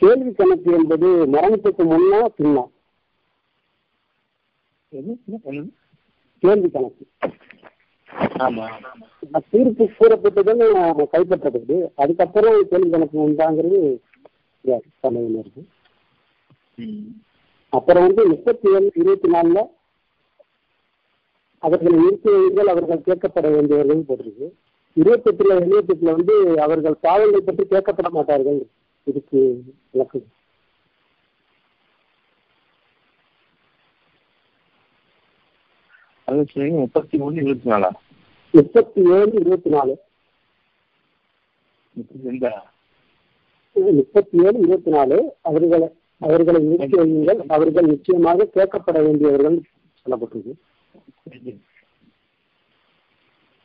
கேள்வி கணக்கு என்பது மரணத்துக்கு முன்னா பின்னா? கேள்வி கணக்கு. தீர்ப்பு கூறப்பட்டதுன்னு கைப்பற்றப்படுது அதுக்கப்புறம் கேள்வி கணக்கு உண்டாங்கிறது சந்தேகம் இருக்கு. அப்புறம் வந்து முப்பத்தி ஏழு இருபத்தி நாலுல அவர்கள் இருக்கிறவர்கள் அவர்கள் கேட்கப்பட வேண்டியவர்கள் போட்டிருக்கு. இருபத்தெட்டுல எழுபத்தெட்டுல வந்து அவர்கள் பாவங்கள் பற்றி கேட்கப்பட மாட்டார்கள். இதுக்கு விளக்கு. முப்பத்தி மூணு இருபத்தி நாலா? முப்பத்தி ஏழு இருபத்தி நாலு. முப்பத்தி ஏழு இருபத்தி நாலு. அவர்களை அவர்களை நிறுத்தி வையுங்கள் அவர்கள் நிச்சயமாக கேட்கப்பட வேண்டியவர்கள் சொல்லப்பட்டிருக்கு.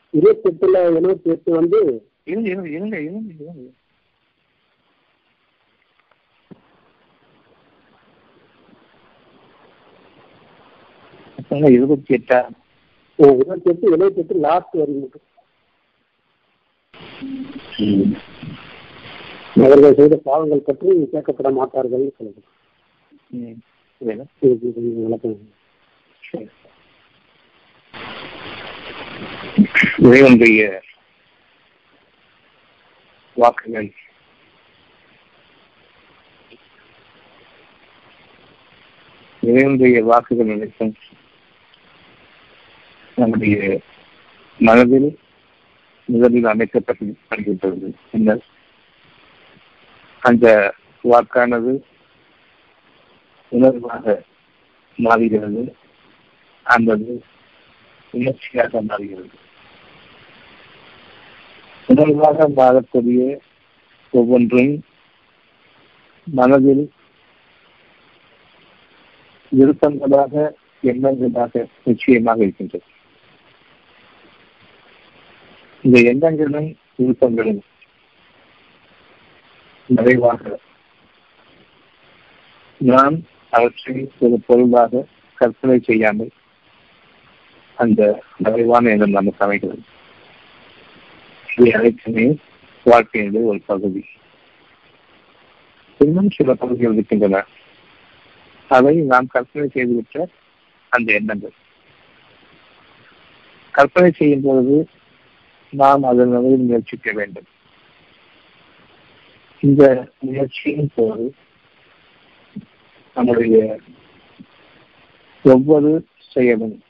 இருபத்தி எட்டுல எழுபத்தி எட்டு வந்து அப்பங்க இருபத்தி எட்டா அஹ், இருபத்தி எட்டு எழுபத்தி எட்டு லாஸ்ட் வரி மட்டும் அவர்கள் செய்த பாவங்கள் பற்றி கேட்கப்பட மாட்டார்கள் சரி. இறைவனுடைய வாக்குகள். இறைவனுடைய வாக்குகள் அனைத்தும் நம்முடைய மனதில் முதலில் அமைக்கப்பட்டிருக்கின்றது பின்னர் அந்த வாக்கானது உணர்வாக மாறுகிறது. அல்லது உணர்ச்சியாக மாறுகிறது. உணர்வாக மாறக்கூடிய ஒவ்வொன்றும் மனதில் விருப்பங்களாக எண்ணங்களாக நிச்சயமாக இருக்கின்றது. இந்த எண்ணங்களும் விருப்பங்களும் நிறைவாக நாம் அவற்றை ஒரு பொருளாக கற்பனை செய்யாமல் அந்த நிறைவான எண்ணம் நமக்கு அமைகிறது. இவை அனைத்துமே வாழ்க்கையினுடைய ஒரு பகுதி. இன்னும் சில பகுதிகள் இருக்கின்றன. அவை நாம் கற்பனை செய்துவிட்ட அந்த எண்ணங்கள். கற்பனை செய்யும் பொழுது நாம் அதன் அளவில் முயற்சிக்க வேண்டும். இந்த முயற்சியின் போது நம்முடைய ஒவ்வொரு செயலும்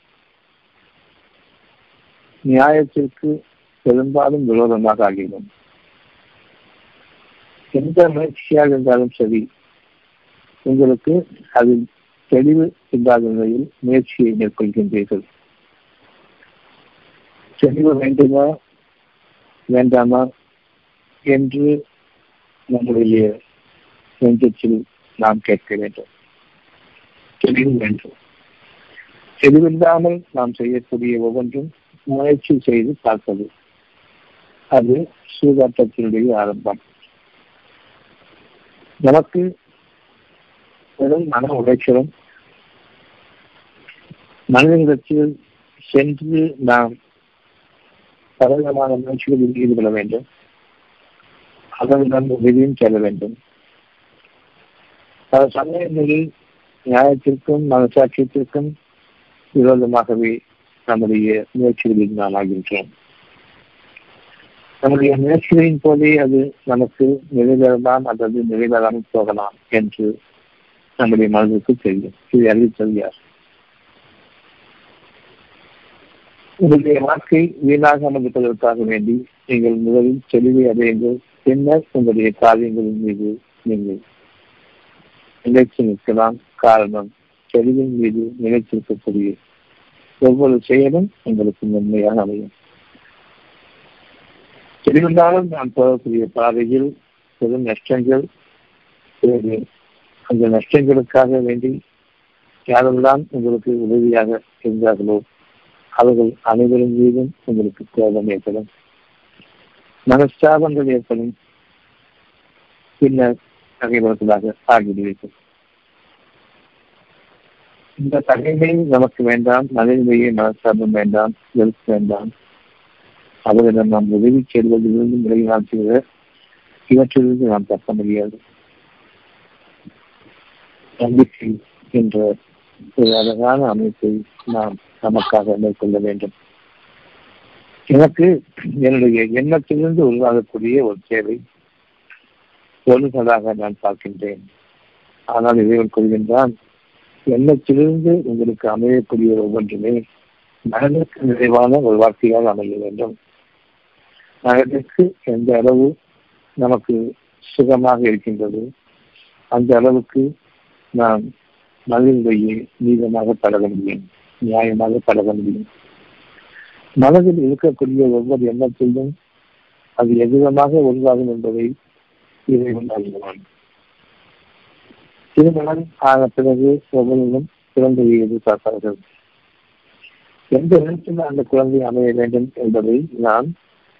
நியாயத்திற்கு பெரும்பாலும் விரோதமாக ஆகிவிடும். எந்த முயற்சியாக இருந்தாலும் சரி உங்களுக்கு அதில் தெளிவு இல்லாத நிலையில் முயற்சியை மேற்கொள்கின்றீர்கள். தெளிவு வேண்டுமா? வேண்டாமா என்று நம்முடைய நெஞ்சத்தில் நாம் கேட்க வேண்டும். தெளிவு வேண்டும். தெளிவில்லாமல் நாம் செய்யக்கூடிய ஒவ்வொன்றும் முயற்சி செய்து பார்ப்பது. அது சூதாட்டத்தினுடைய ஆரம்பம். நமக்கு வெறும் மன உளைச்சலும் மனிதனிடத்தில் சென்று நாம் பலவிதமான முயற்சிகளில் ஈடுபட வேண்டும். அதனுடன் உதவியும் செல்ல வேண்டும். பல சமயங்களில் நியாயத்திற்கும் மனசாட்சியத்திற்கும் விரோதமாகவே நம்முடைய முயற்சிகளில் நாம் ஆகின்றோம். நம்முடைய முயற்சிகளின் போதே அது நமக்கு நிறைவேறலாம் அல்லது நிறைவேறாமல் போகலாம் என்று நம்முடைய மனதிற்கு தெரியும். இதை அறிவித்தது யார்? உங்களுடைய வாழ்க்கை வீணாகாமல் இருப்பதற்காக வேண்டி நீங்கள் முதலில் தெளிவை அடையுங்கள். பின்னர் உங்களுடைய காரியங்களின் மீது நீங்கள் நிலைத்து நிற்கலாம் காரணம் தெளிவின் மீது நிலைத்திருக்கக்கூடிய ஒவ்வொரு செயலும் உங்களுக்கு நன்மையாக அமையும். தெளிவில்லாமல் நான் போகக்கூடிய பாதையில் பெரும் நஷ்டங்கள் அந்த நஷ்டங்களுக்காக வேண்டி யாரெல்லாம் உங்களுக்கு உதவியாக இருந்தார்களோ அவர்கள் அனைவரும் மீதும் உங்களுக்கு கோபம் ஏற்படும். மனஸ்தாபங்கள் ஏற்படும். பின்னர் நகைவர்களாக ஆகிவிடுவீர்கள். இந்த தகைமை நமக்கு வேண்டாம் நகைமையை மனஸ்தாபம் வேண்டாம் வெறுப்பு வேண்டாம். அவர்களிடம் நாம் உதவி செய்வதிலிருந்து முறையினால் செய்த இவற்றிலிருந்து நாம் தப்ப முடியாது. நம்பிக்கை என்ற ஒரு அழகான அமைப்பை நாம் நமக்காக மேற்கொள்ள வேண்டும். எனக்கு என்னுடைய எண்ணத்திலிருந்து உருவாகக்கூடிய ஒரு தேவை பொருள்களாக நான் பார்க்கின்றேன். ஆனால் இறைவன் கூறுகின்றான் எண்ணத்திலிருந்து உங்களுக்கு அமையக்கூடிய ஒவ்வொன்றுமே மனதிற்கு நிறைவான ஒரு வார்த்தையாக அமைய வேண்டும். மனதிற்கு எந்த அளவு நமக்கு சுகமாக இருக்கின்றது அந்த அளவுக்கு நாம் மனதிலேயே நீளமாக பழக முடியும். நியாயமாக பழக முடியும் மனதில் இருக்கக்கூடிய ஒவ்வொரு எண்ணத்திலும் அது எவ்விதமாக உருவாகும் என்பதை இறைவன் அறிவான். திருமணம் ஆன பிறகு ஒவ்வொருவரும் குழந்தையை எதிர்பார்ப்பார்கள். எந்த இடத்தில் அந்த குழந்தை அமைய வேண்டும் என்பதை நாம்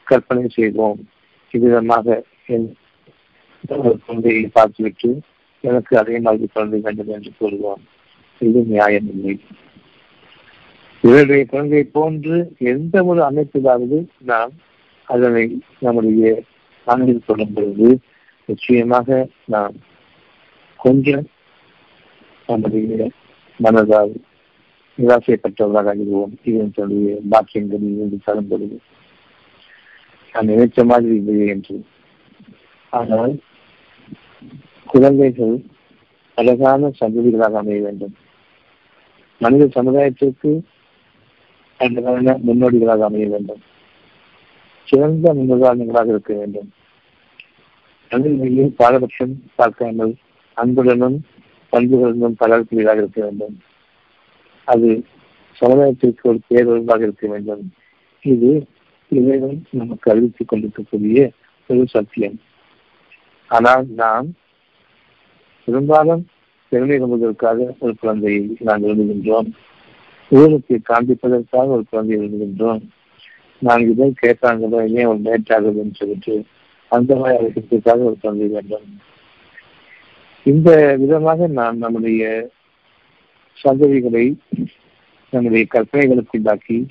கற்பனை செய்வோம். இவ்விதமாக என் குழந்தையை பார்த்துவிட்டு எனக்கு அதே மாதிரி குழந்தை வேண்டும் என்று கூறுவோம் இது நியாயம் இல்லை இவருடைய குழந்தை போன்று எந்த ஒரு அமைப்பிலாவது நாம் அதனை நம்முடைய மனதில் சொல்லும் பொழுது நிச்சயமாக நாம் கொஞ்சம் நம்முடைய மனதால் நிராசைப்பட்டவர்களாக ஆகிடுவோம். இது என்னுடைய பாக்கியங்கள் இருந்து தரும் பொழுது. நான் நினைச்ச மாதிரி இல்லையே என்று. ஆனால் குழந்தைகள் அழகான சந்ததிகளாக அமைய வேண்டும். மனித சமுதாயத்திற்கு அழகான முன்னோடிகளாக அமைய வேண்டும். சிறந்த முன்னுதாரணங்களாக இருக்க வேண்டும். தமிழ்மொழியில் பாரபட்சம் பார்க்காமல் அன்புடனும் பண்புகளுடனும் பலர்க்கூடியதாக இருக்க வேண்டும். அது சமுதாயத்திற்கு ஒரு பேரொருளாக இருக்க வேண்டும். இது இறைவன் நமக்கு அறிவித்துக் கொண்டிருக்கக்கூடிய ஒரு சத்தியம். ஆனால் நாம் பெரும்பாலும் பெருமை கொள்வதற்காக ஒரு குழந்தையை நாம் விரும்புகின்றோம். ஊருக்கு காண்பிப்பதற்காக ஒரு குழந்தையை விரும்புகின்றோம் நான் இதை கேட்காங்களோ ஏன் ஒரு லேட் ஆகுதுன்னு சொல்லிட்டு அந்த மாதிரி அழைக்கிறதுக்காக ஒரு குழந்தை வேண்டும் இந்த விதமாக நாம் நம்முடைய சந்ததிகளை நம்முடைய கற்பனைகளுக்கு உண்டாக்கி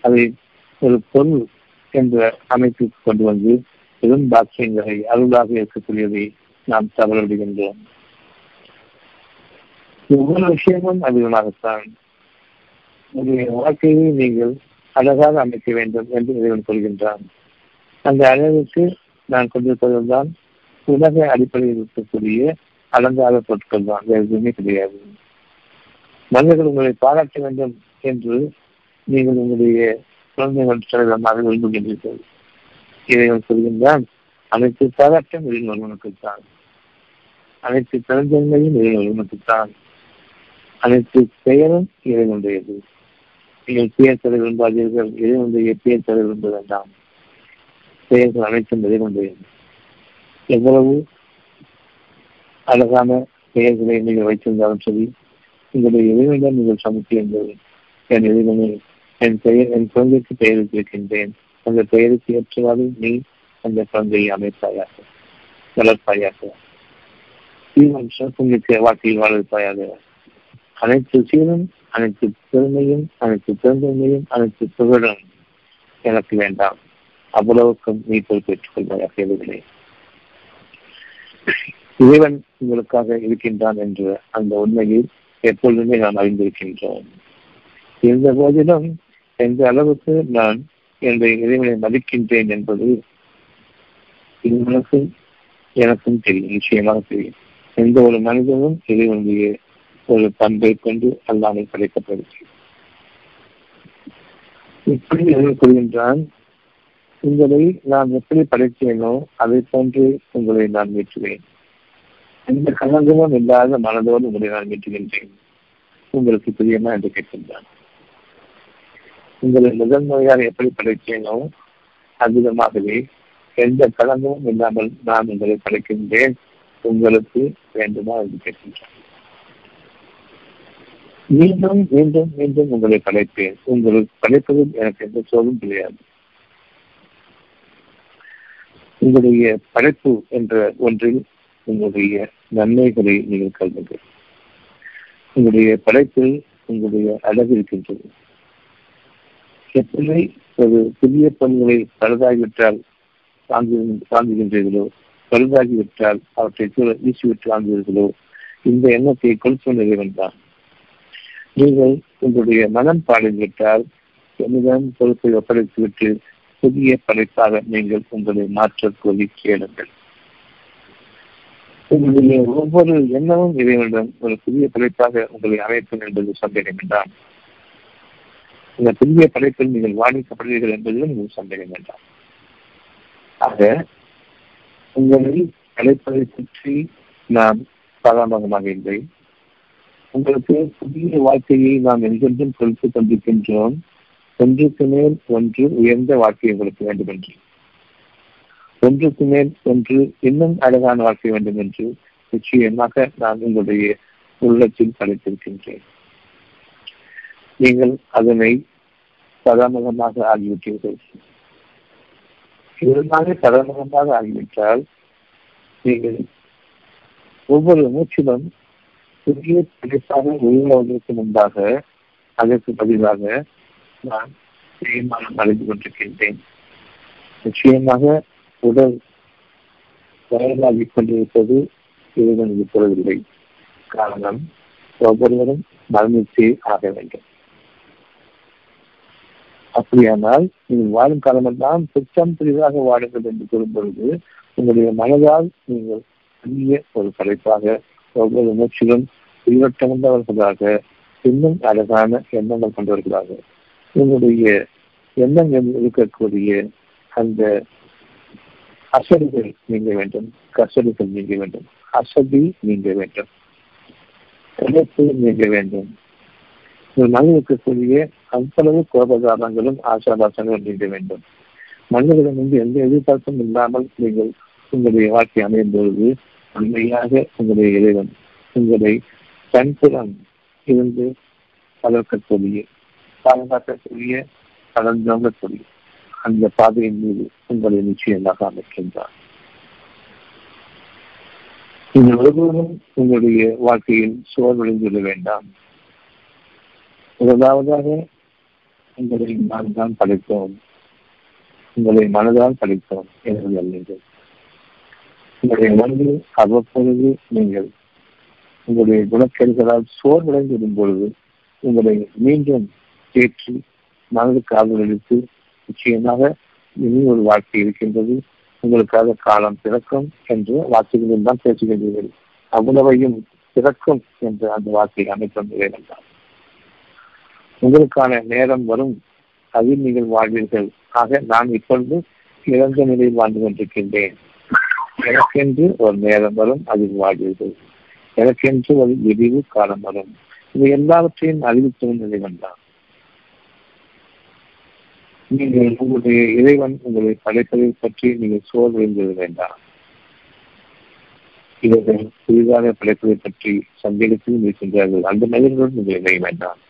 அதை ஒரு பொருள் என்ற அமைப்புக்கு கொண்டு வந்து பெரும் பாக்கியங்களை அருளாக இருக்கக்கூடியதை நாம் தவறவிடுகின்றோம். ஒவ்வொரு விஷயமும் அதிகமாகத்தான் உங்களுடைய வாழ்க்கையை நீங்கள் அழகாக அமைக்க வேண்டும் என்று இறைவன் கொள்கின்றான் அந்த அழகுக்கு நான் கொண்டிருப்பதுதான் உலக அடிப்படையில் இருக்கக்கூடிய அலங்கார பொருட்கள் தான் வேறு எதுவுமே கிடையாது. மனிதர்கள் உங்களை பாராட்ட வேண்டும் என்று நீங்கள் உங்களுடைய குழந்தைகள் தலைவரமாக விரும்புகின்றீர்கள் இறைவன் சொல்கின்றான் அனைத்து பாராட்டம் இறைவன் ஒருவனுக்குத்தான். அனைத்து பெருந்தன்மையும் இறைவன் ஒருவனுக்குத்தான். அனைத்து பெயரும் இறைவனுடையது. நீங்கள் பெயர் தர விரும்பாதீர்கள் இறைவனுடைய பெயர் தர விரும்ப வேண்டாம் பெயர்கள் அனைத்தும் இறைவனுடையது எவ்வளவு அழகான பெயர்களை நீங்கள் வைத்திருந்தாலும் சரி உங்களுடைய இறைவனிடம் நீங்கள் சமர்ப்பியுங்கள் என் இறைவனை என் பெயர் என் குழந்தைக்கு பெயர் வைத்திருக்கின்றேன் அந்த பெயருக்கு ஏற்றவாறு நீ அந்த குழந்தையை அமைப்பாயாக வளர்ப்பாயாக தீவன் உங்களுக்கு வாழ்க்கையில் வாழ்ப்பாயாக அனைத்து சீரும் அனைத்து பெருமையும் அனைத்து பெருந்தன்மையும் அனைத்து புகழும் எனக்கு வேண்டாம். அவ்வளவுக்கும் நீ பொறுப்பேற்றுக் கொள்வாயாக இறைவன் உங்களுக்காக இருக்கின்றான் என்ற அந்த உண்மையை எப்பொழுதுமே நான் அறிந்திருக்கின்றோம். இருந்த போதிலும் எந்த அளவுக்கு நான் என்னுடைய இறைவனை மதிக்கின்றேன் என்பது இவனுக்கும் எனக்கும் தெரியும் நிச்சயமாக தெரியும். எந்த ஒரு மனிதனும் இறைவனுடைய ஒரு பண்பை கொண்டு அல்லாமை படைக்கப்படுகிறது இப்படி இறைவன் கூறுகின்றான்? உங்களை நான் எப்படி படைத்தேனோ அதை போன்று உங்களை நான் மீட்டுவேன். எந்த கலங்கமும் இல்லாத மனதோடு உங்களை நான் மீட்டுகின்றேன். உங்களுக்கு பிரியமா என்று கேட்கின்றான். உங்களை முதல் நோயால் எப்படி படைத்தேனோ அதிகமாகவே எந்த கலங்கமும் இல்லாமல் நான் உங்களை படைக்கின்றேன். உங்களுக்கு வேண்டுமா என்று கேட்கின்றான். மீண்டும் மீண்டும் மீண்டும் உங்களை படைப்பேன் உங்களுக்கு கலைப்பதில் எனக்கு எந்த சோகம் கிடையாது. உங்களுடைய படைப்பு என்ற ஒன்றில் உங்களுடைய நன்மைகளை நீங்கள் கருதுங்கள். உங்களுடைய படைப்பில் உங்களுடைய அழகு இருக்கின்றது. எப்படி ஒரு புதிய பெண்களை பழுதாகிவிட்டால் வாங்கு வாங்குகின்றீர்களோ பழுதாகிவிட்டால் அவற்றை வீசிவிட்டு வாங்குவீர்களோ இந்த எண்ணத்தை கொடுத்து இறைவன் தான். நீங்கள் உங்களுடைய மனம் பாடிவிட்டால் என்னிடம் பொறுப்பை ஒப்படைத்துவிட்டு புதிய படைப்பாக நீங்கள் உங்களை மாற்றக்கோரி கேளுங்கள். உங்களுடைய ஒவ்வொரு எண்ணமும் இறைவனிடம் ஒரு புதிய படைப்பாக உங்களை அமைக்கும் என்பது சந்தேகம் வேண்டாம் இந்த புதிய படைப்பில் நீங்கள் வாடிக்கப்படுவீர்கள் என்பதிலும் நீங்கள் சந்தேகம் வேண்டாம் ஆக உங்களை அழைப்பதை பற்றி நாம் பராமகமாக இல்லை. உங்களுக்கு புதிய வாழ்க்கையை நாம் எங்கென்றும் கொடுத்து கொண்டிருக்கின்றோம். ஒன்றுக்கு மேல் ஒன்று உயர்ந்த வாழ்க்கை உங்களுக்கு வேண்டும் என்று ஒன்றுக்கு மேல் ஒன்று இன்னும் அழகான வாழ்க்கை வேண்டும் என்று நிச்சயமாக நான் உங்களுடைய உள்ளத்தில் படைத்திருக்கின்றேன். நீங்கள் அதனை சதாமுகமாக ஆகிவிட்டீர்கள். இருந்தாலே சதாமுகமாக ஆகிவிட்டால் நீங்கள் ஒவ்வொரு மூச்சிலும் சிறிய பிடிப்பாக உருவாவதற்கு முன்பாக அதற்கு பதிலாக நான் தீர்மானம் அறிந்து கொண்டிருக்கின்றேன். நிச்சயமாக உடல் வயதாகிக் கொண்டிருப்பது இறைவன் இப்பொழுதில்லை காரணம் ஒவ்வொருவரும் மரணித்தே ஆக வேண்டும். அப்படியானால் நீங்கள் வாழும் காலமெல்லாம் சுத்தம் புதிதாக வாடுங்கள் என்று கூறும் பொழுது உங்களுடைய மனதால் நீங்கள் பெரிய ஒரு படைப்பாக ஒவ்வொரு மூச்சிலும் உயிரோட்டம் இன்னும் அழகான எண்ணங்கள் கொண்டவர்களாக உங்களுடைய எண்ணங்கள் இருக்கக்கூடிய அந்த அசடிகள் நீங்க வேண்டும் கசடிகள் நீங்க வேண்டும் அசதி நீங்க வேண்டும் கலைப்பு நீங்க வேண்டும். மனிதன் இருக்கக்கூடிய அவ்வளவு கோபதாபங்களும் ஆசாபாசங்களும் நீங்க வேண்டும். மனிதர்களிடம் வந்து எந்த எதிர்பார்ப்பும் இல்லாமல் நீங்கள் உங்களுடைய வாழ்க்கை அமையும் பொழுது உண்மையாக உங்களுடைய இறைவன் உங்களை தன்புறம் இருந்து வளர்க்கக்கூடிய பாதுகாக்கக்கூடிய கலந்தோங்கக்கூடிய அந்த பாதையின் மீது உங்களை நிச்சயமாக அமைக்கின்றார். இந்த ஒருபோதும் உங்களுடைய வாழ்க்கையில் சோர்வடைந்துவிட வேண்டாம். முதலாவதாக உங்களை நான் தான் படைத்தோம். உங்களை மனதால் படைத்தோம் என்று அல்லீர்கள் உங்களுடைய மனதில் அவ்வப்பொழுது நீங்கள் உங்களுடைய குணக்கேடுகளால் சோர்வடைந்து விடும் பொழுது உங்களை மீண்டும் தேற்றி மனதுக்கு ஆதரவளித்து நிச்சயமாக இனி ஒரு வாழ்க்கை இருக்கின்றது. உங்களுக்காக காலம் பிறக்கும் என்று வார்த்தைகளில் தான் பேசுகின்றீர்கள். அவ்வளவையும் பிறக்கும் என்று அந்த வார்த்தையை அமைக்கும் என்றார் உங்களுக்கான நேரம் வரும். அதில் நீங்கள் வாழ்வீர்கள். ஆக நான் இப்பொழுது இறந்த நிலையில் வாழ்ந்து கொண்டிருக்கின்றேன். எனக்கென்று ஒரு நேரம் வரும் அதில் வாழ்வீர்கள் எனக்கென்று ஒரு விரிவு காலம் வரும். இது எல்லாவற்றையும் அறிவித்தவன் இறைவன் தான். நீங்கள் உங்களுடைய இறைவன் உங்களை படைப்பதை பற்றி நீங்கள் சோர்வடைந்தது வேண்டாம். இவர்கள் புதிதாக படைப்பதை பற்றி சந்தேகத்திலும் இருக்கின்றார்கள் அந்த மனிதர்களுடன் நீங்கள் இணைய வேண்டாம்.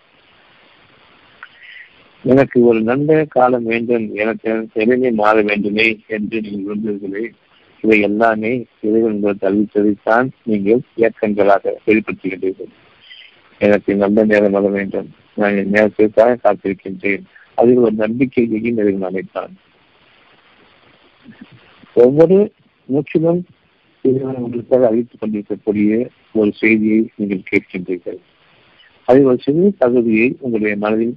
எனக்கு ஒரு நல்ல காலம் வேண்டும். எனக்கு இறைமை மாற வேண்டுமே என்று நீங்கள் விரும்புகிறீர்களே. இவை எல்லாமே இறைவன் உங்கள் தள்ளித்ததைத்தான் நீங்கள் இயக்கங்களாக வெளிப்படுத்துகின்றீர்கள். எனக்கு நல்ல நேரம் வர வேண்டும். நான் என் நேரத்திற்காக காத்திருக்கின்றேன். அதில் ஒரு நம்பிக்கையையும் இறைவன் அமைத்தான். ஒவ்வொரு மூச்சிலும் இறைவன் உங்களுக்காக அழித்துக் கொண்டிருக்கக்கூடிய ஒரு செய்தியை நீங்கள் கேட்கின்றீர்கள். அதில் ஒரு சிறு தகுதியை உங்களுடைய மனதில்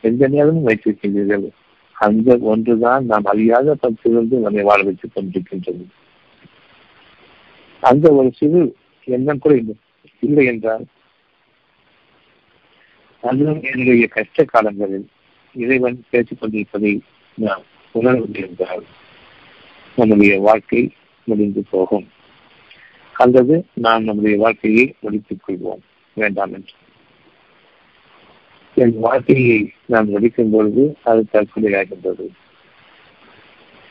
எந்த நேரமும் வைத்திருக்கின்றீர்கள். அந்த ஒன்றுதான் நாம் அறியாத பத்திலிருந்து நம்மை வாழ வைத்துக் கொண்டிருக்கின்றது. அந்த ஒரு சிறு எண்ணம் கூட இல்லை. இல்லை என்றால் அதுவும் என்னுடைய கஷ்ட காலங்களில் இறைவன் பேசிக் கொண்டிருப்பதை நாம் உணரவில்லை என்றால் நம்முடைய வாழ்க்கை முடிந்து போகும். அல்லது நாம் நம்முடைய வாழ்க்கையை முடித்துக் கொள்வோம். வேண்டாம் என்று. என் வாழ்க்கையை நான் முடிக்கும் பொழுது அது தற்கொலையாகின்றது.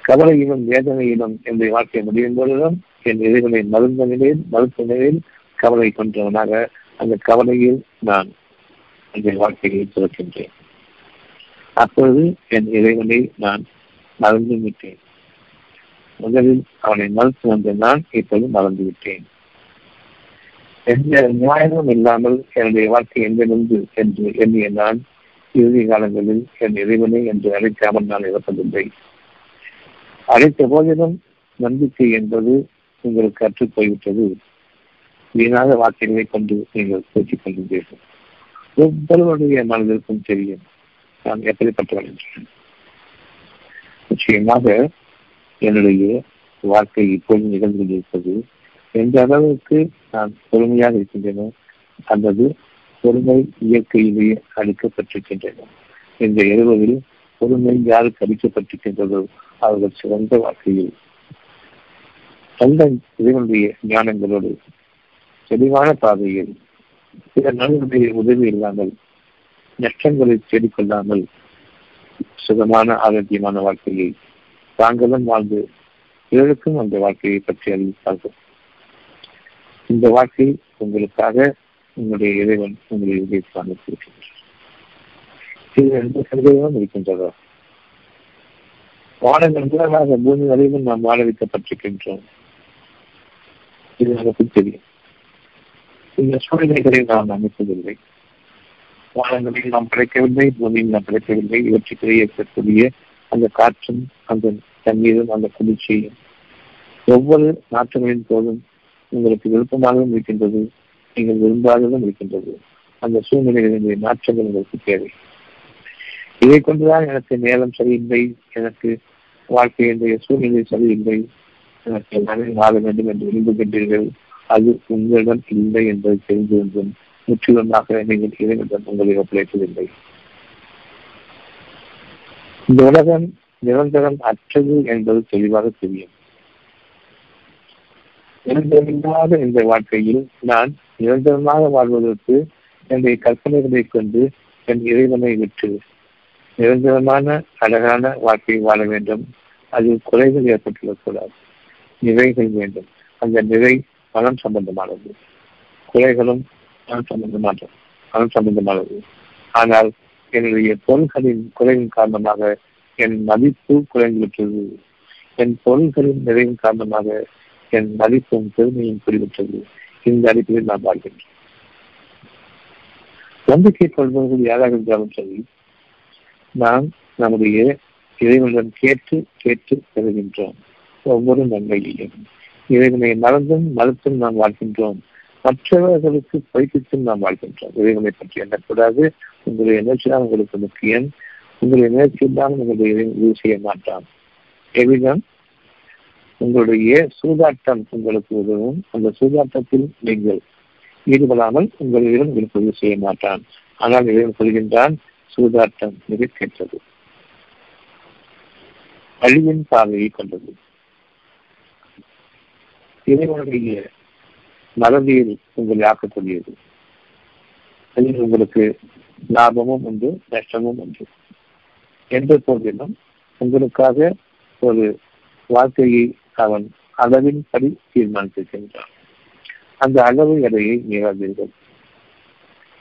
கவலையிலும் வேதனையிலும் என்னுடைய வாழ்க்கை முடியும் பொழுதும் என் இறைவனை மருந்த நிலையில் மருத்துவ நிலையில் கவலை கொண்டவனாக அந்த கவலையில் நான் அந்த வாழ்க்கையை துறக்கின்றேன். அப்பொழுது என் இறைவனை நான் மறந்து விட்டேன் முதலில் அவனை மறுத்து வந்த நான் இப்போது மறந்து விட்டேன் எந்த நியாயமும் இல்லாமல் என்னுடைய வாழ்க்கை எங்கிருந்து என்று எண்ணிய நான் இறுதி காலங்களில் என் இறைவனை என்று அழைக்காமல் நான் இறப்பதில்லை. அழைத்த போதிலும் நம்பிக்கை என்பது உங்களுக்கு கற்றுப் போய்விட்டது. வீணாக வார்த்தைகளை கொண்டு நீங்கள் பேசிக் கொண்டிருந்தீர்கள் ஒவ்வொருவருடைய மனதிற்கும் தெரியும். நான் எப்படிப்பட்டவன் என்று. நிச்சயமாக என்னுடைய வாழ்க்கை இப்போது நிகழ்ந்து கொண்டிருப்பது எந்த அளவுக்கு நான் பொறுமையாக இருக்கின்றன அல்லது பொறுமை இயற்கையிலேயே அளிக்கப்பட்டிருக்கின்றன. இந்த எழுவதில் பொறுமை யாருக்கு அளிக்கப்பட்டிருக்கின்றதோ அவர்கள் சிறந்த வாழ்க்கையில் நல்ல இதனுடைய ஞானங்களோடு தெளிவான பாதையில் சில நண்பர்களுடைய உதவி இல்லாமல் நஷ்டங்களை தேடிக்கொள்ளாமல் சுகமான ஆரோக்கியமான வாழ்க்கையை தாங்களும் வாழ்ந்து பிறருக்கும் அந்த வாழ்க்கையை பற்றி அறிவித்தார்கள் இந்த வாழ்க்கை உங்களுக்காக உங்களுடைய இறைவன் உங்களை இதயத்தில் இது எந்த இருக்கின்றதா? வானங்கள் முதலாக பூமி வரையிலும் நாம் வாழ வைக்கப்பட்டிருக்கின்றோம். இது நமக்கு தெரியும். இந்த சூழ்நிலைகளை நாம் அமைப்பதில்லை. வானங்களில் நாம் படைக்கவில்லை பூமியில் நாம் படைக்கவில்லை. இவற்றுக்கிடையே இருக்கக்கூடிய அந்த காற்றும் அந்த தண்ணீரும் அந்த குளிர்ச்சியும் ஒவ்வொரு நாற்றங்களின் போதும் உங்களுக்கு விருப்பமாகவும் இருக்கின்றது நீங்கள் விரும்பாததும் இருக்கின்றது. அந்த சூழ்நிலைகளின் மாற்றங்கள் உங்களுக்கு தேவை. இதை கொண்டுதான் எனக்கு நேரம் சரியில்லை எனக்கு வாழ்க்கையினுடைய சூழ்நிலை சரியில்லை எனக்கு எல்லாமே வாழ வேண்டும் என்று விரும்புகின்றீர்கள். அது உங்களிடம் இல்லை என்பதை தெரிந்திருந்தும் முற்றிலுமாக நீங்கள் இறைவனிடம் உங்களை ஒப்படைப்பதில்லை. இந்த உலகம் நிரந்தரம் அற்றது என்பது தெளிவாக தெரியும். நிரந்தரமில்லாத இந்த வாழ்க்கையில் நான் நிரந்தரமாக வாழ்வதற்கு என்னுடைய கற்பனைகளை கொண்டு என் இறைவனை விட்டு நிரந்தரமான அழகான வாழ்க்கையை வாழ வேண்டும். அதில் குறைகள் ஏற்பட்டுள்ளக்கூடாது நிறைகள் வேண்டும். அந்த நிறை மனம் சம்பந்தமானது. குறைகளும் மனம் சம்பந்தமானது. மனம் சம்பந்தமானது. ஆனால் என்னுடைய பொருள்களின் குறைவின் காரணமாக என் மதிப்பு குறைந்துவிட்டது. என் பொருள்களின் நிறைவின் காரணமாக என் மதிப்பும் பெருமையும் குறிவிட்டது இந்த அடிப்படையில் நான் வாழ்கின்றேன். நம்பிக்கை கொள்பவர்கள் யாராக இருந்தாலும் சரி நாம் நம்முடைய இறைவனிடம் கேட்டு கேட்டு பெறுகின்றோம். ஒவ்வொரு நன்மையையும் இறைவனை மறந்தும் மறுத்தும் நாம் வாழ்கின்றோம். மற்றவர்களுக்கு பயிற்சித்தும் நாம் வாழ்கின்றோம். இறைவனை பற்றி எண்ணக்கூடாது. உங்களுடைய முயற்சி தான் உங்களுக்கு முக்கியம். உங்களுடைய முயற்சி தான் உங்களுடைய இறைவன் உதவி செய்ய மாட்டான். எவ்விதம்? உங்களுடைய சூதாட்டம் உங்களுக்கு உதவும். அந்த சூதாட்டத்தில் நீங்கள் ஈடுபடாமல் உங்கள் இறைவன் உங்களுக்கு உதவி செய்ய மாட்டான். ஆனால் இறைவன் சொல்கின்றான் சூதாட்டம் மிக கெட்டது அழிவின் பார்வையை கொண்டது. இறைவனுடைய மறதியில் உங்களை ஆக்கக்கூடியது. அதில் உங்களுக்கு லாபமும் உண்டு நஷ்டமும் உண்டு. என்ற போதிலும் உங்களுக்காக ஒரு வாழ்க்கையை அவன் அளவின் படி தீர்மானித்திருக்கின்றான். அந்த அளவு எடையை மீறாதீர்கள்.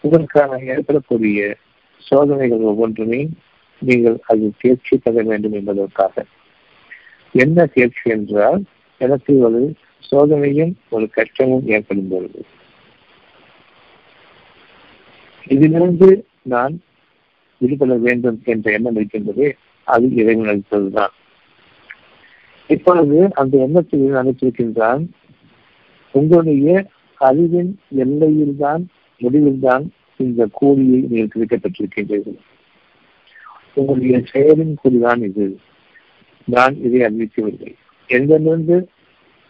உங்களுக்கான ஏற்படக்கூடிய சோதனைகள் ஒவ்வொன்றுமே நீங்கள் அதில் தேர்ச்சி பெற வேண்டும் என்பதற்காக. என்ன தேர்ச்சி என்றால் எனக்கு ஒரு சோதனையும் ஒரு கஷ்டமும் ஏற்படும் பொழுது. இதிலிருந்து நான் விடுபட வேண்டும் என்ற எண்ணம் இருக்கின்றதே அது இறைவன் அளித்ததுதான் இப்பொழுது அந்த எண்ணத்தில் நினைத்திருக்கின்றான் உங்களுடைய அறிவின் எல்லையில்தான் முடிவில்தான் இந்த கூலியை நீங்கள் கிடைக்கப்பட்டிருக்கின்றீர்கள் உங்களுடைய செயலின் கூலிதான் இது. நான் இதை அறிவிக்கவில்லை. எங்கிருந்து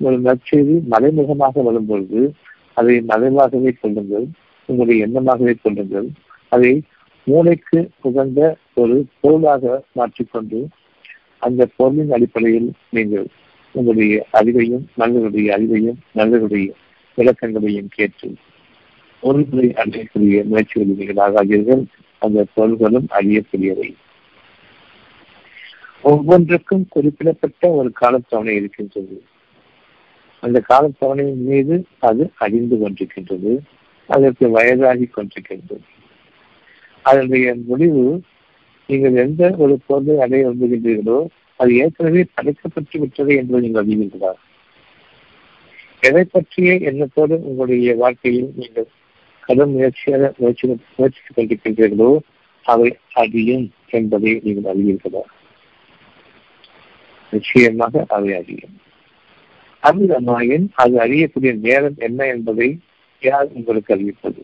ஒரு நற்செய்தி மறைமுகமாக வரும்பொழுது அதை மறைவாகவே கொள்ளுங்கள் உங்களுடைய எண்ணமாகவே கொள்ளுங்கள். அதை மூளைக்கு உகந்த ஒரு பொருளாக மாற்றிக்கொண்டு அந்த பொருளின் அடிப்படையில் நீங்கள் உங்களுடைய அறிவையும் நல்லவருடைய அறிவையும் நல்லவருடைய விளக்கங்களையும் கேட்டு பொருள்களை அடையக்கூடிய முயற்சிகளில் நீங்கள் ஆகாதீர்கள். அந்த பொருள்களும் அறியக்கூடியவை ஒவ்வொன்றுக்கும் குறிப்பிடப்பட்ட ஒரு காலத்தவணை இருக்கின்றது. அந்த காலத்தவணையின் மீது அது அறிந்து கொண்டிருக்கின்றது. அதற்கு வயதாகி கொண்டிருக்கின்றது. அதனுடைய முடிவு நீங்கள் எந்த ஒரு பொருளை அடைய விரும்புகின்றீர்களோ அது ஏற்கனவே படைக்கப்பட்டு விட்டது என்பதை நீங்கள் அறிவீர்களா? எதை பற்றிய எண்ணத்தோடு உங்களுடைய வாழ்க்கையில் நீங்கள் கடும் முயற்சியாக முயற்சி முயற்சித்துக் கொண்டிருக்கின்றீர்களோ அவை அறியும் என்பதை நீங்கள் அறிவீர்களா? நிச்சயமாக அவை அறியும் அந்த மாயின் அது அறியக்கூடிய நேரம் என்ன என்பதை யார் உங்களுக்கு அறிவிப்பது?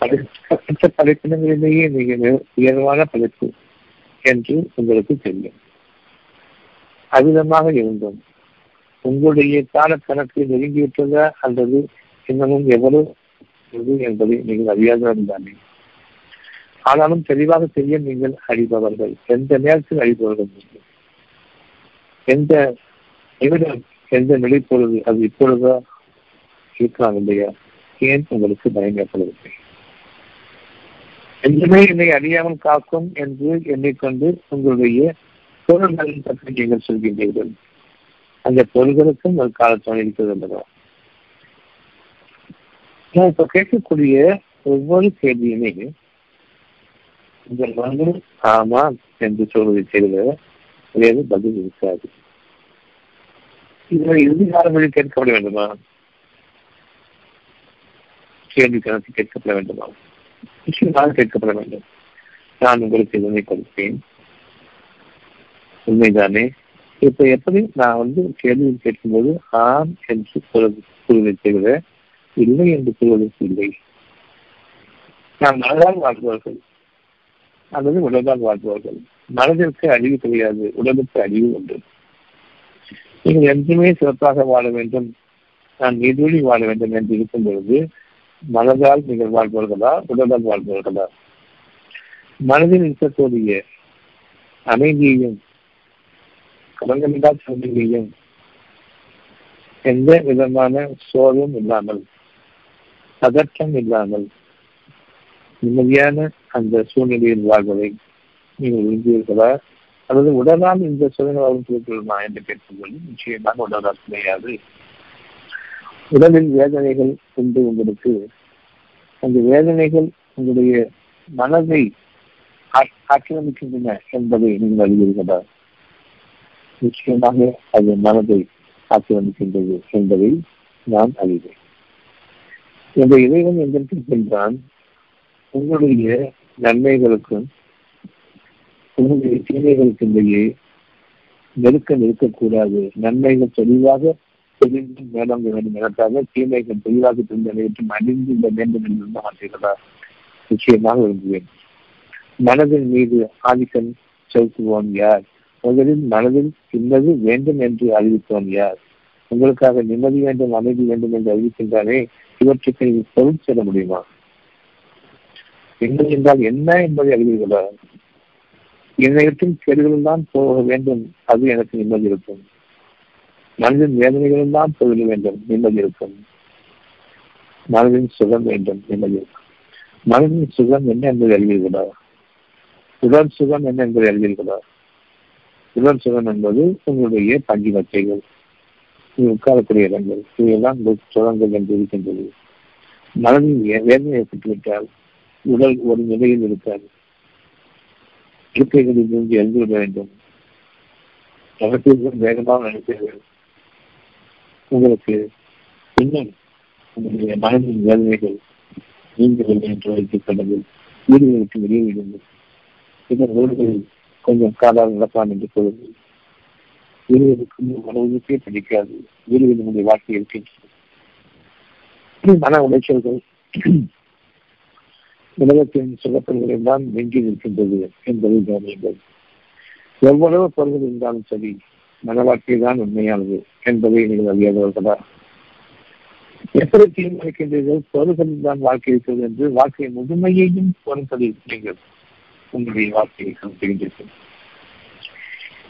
மற்ற படைப்பினங்களிலேயே மிக உயர்வான படைப்பு என்று உங்களுக்கு தெரியும். அவ்விதமாக இருந்தும். உங்களுடைய கால கணக்கு நெருங்கிவிட்டதா அல்லது இன்னமும் எவ்வளவு என்பதை நீங்கள் அறியாதவர்கள் தானே ஆனாலும் தெளிவாக செய்ய நீங்கள் அழிபவர்கள் எந்த நேரத்தில் அழிபவர்கள் நீங்கள்? எந்த நிமிடம் எந்த நிலைப்பொழுது அது இப்பொழுதா இருக்கலாம் இல்லையா? ஏன் உங்களுக்கு பயம் ஏற்படவில்லை? என்றுமே என்னை அறியாமல் காக்கும் என்று எண்ணிக்கொண்டு உங்களுடைய பொருள்களின் பற்றி நீங்கள் சொல்கின்றீர்கள். அந்த பொருள்களுக்கும் ஒரு காலத்தோடு இருக்கிறது அல்லவா நான் இப்ப கேட்கக்கூடிய ஒவ்வொரு கேள்வியுமே உங்கள் வந்து ஆமா என்று சொல்வதை தவிர வேறு பதில் இருக்காது. இதில் இறுதி காலங்களில் கேட்கப்பட வேண்டுமா? கேள்வி கணக்கு கேட்கப்பட வேண்டுமா? நிச்சயமாக கேட்கப்பட வேண்டும். நான் உங்களுக்கு இதனை கொடுப்பேன். உண்மைதானே? இப்ப எப்படி நான் வந்து கேள்வி கேட்கும்போது ஆம் என்று கூறுவதை தவிர இல்லை என்று கூறுவதற்கு இல்லை. நாம் மனதால் வாழ்வார்கள் அல்லது உடலால் வாழ்வார்கள் மனதிற்கு அழிவு கிடையாது. உடலுக்கு அழிவு உண்டு. நீங்கள் என்றுமே சிறப்பாக வாழ வேண்டும். நான் நீர்வழி வாழ வேண்டும் என்று இருக்கும் பொழுது மனதால் நீங்கள் வாழ்பவர்களா உடலால் வாழ்பவர்களா மனதில் இருக்கக்கூடிய அமைதியையும் கலங்கமில்லா தன்மையையும் எந்த விதமான சோர்வும் இல்லாமல் பதற்றம் இல்லாமல் நிம்மதியான அந்த சூழ்நிலையில் வாழ்வதை நீங்கள் விரும்புவீர்களா? அல்லது உடலால் இந்த சூழ்நிலை என்று கேட்கும்போது நிச்சயமாக உடலால் கிடையாது. உடலில் வேதனைகள் உண்டு உங்களுக்கு. அந்த வேதனைகள் உங்களுடைய மனதை ஆக்கிரமிக்கின்றன என்பதை நீங்கள் அறிவீர்களா? நிச்சயமாக அது மனதை ஆக்கிரமிக்கின்றது என்பதை நான் அறிவேன். இந்த இறைவன் எங்கிருக்கின்றான் உங்களுடைய நன்மைகளுக்கும் உங்களுடைய தீமைகளுக்கு இடையே நெருக்கம் இருக்கக்கூடாது நன்மைகள் தெளிவாக தெரிந்து மேலோங்க வேண்டும் எனக்காக தீமைகள் தெளிவாக தெரிந்த அனைவற்றும் அணிந்து இந்த வேண்டும் என்று மாற்றுகிறதா நிச்சயமாக விரும்புவேன். மனதின் மீது ஆதிக்கம் செலுத்துவோம் யார்? முதலில் மனதில் இன்னது வேண்டும் என்று அறிவித்தோம் யார்? உங்களுக்காக நிம்மதி வேண்டும் அமைதி வேண்டும் என்று அறிவிக்கின்றாரே இவற்றுக்கு நீங்கள் பொருள் செல்ல முடியுமா? நிம்மதி என்றால் என்ன என்பதை அறிவீர்களா என்னையற்றும் கேடுகளில் தான் போக வேண்டும் அது எனக்கு நிம்மதி இருக்கும் மனதின் வேதனைகளில் தான் போக வேண்டும். நிம்மதி இருக்கும். மனதின் சுகம் வேண்டும். நிம்மதி இருக்கும். மனதின் சுகம் என்ன என்பதை எழுதியிருக்கிறார் உடல் சுகம் என்ன என்பதை எழுதியிருக்கிறார் உடல் சுகம் என்பது உங்களுடைய பஞ்சு மச்சைகள் உட்காரக்கூடிய இடங்கள். இவையெல்லாம் சுகங்கள் என்று இருக்கின்றது. மனதில் வேதனை ஏற்பட்டுவிட்டால் உடல் ஒரு நிலையில் இருக்காது. இருக்கைகளில் இருந்து எழுந்துவிட வேண்டும். நடப்பீர்கள் வேகமாக நினைப்பீர்கள் உங்களுக்கு பின்னர் உங்களுடைய மனதின் வேதனைகள் நீங்கவில்லை என்று வைத்துக் கொண்டது வீடுகளுக்கு வெளியே விடுங்கள். இதன் ரோடுகளில் கொஞ்சம் காலால் நடப்பான் என்று கூறுங்கள். வீடுகளுக்கு மனதுக்கே பிடிக்காது. வீடுகளில் உங்களுடைய வாழ்க்கை இருக்கின்றது மன உளைச்சல்கள் உலகத்தின் சிறப்புகள் தான் நெஞ்சில் இருக்கின்றது என்பதை கவனியுங்கள். எவ்வளவு பொருள் இருந்தாலும் சரி மன வாழ்க்கை தான் உண்மையானது என்பதை நீங்கள் அறியாதவர்களா எப்படி தீர்மானிக்கின்றீர்கள்? பொருள்களில் தான் வாழ்க்கை இருக்கிறது என்று வாழ்க்கையின் முழுமையையும் பொருட்களில் நீங்கள் உங்களுடைய வாழ்க்கையை கருத்துகின்றீர்கள்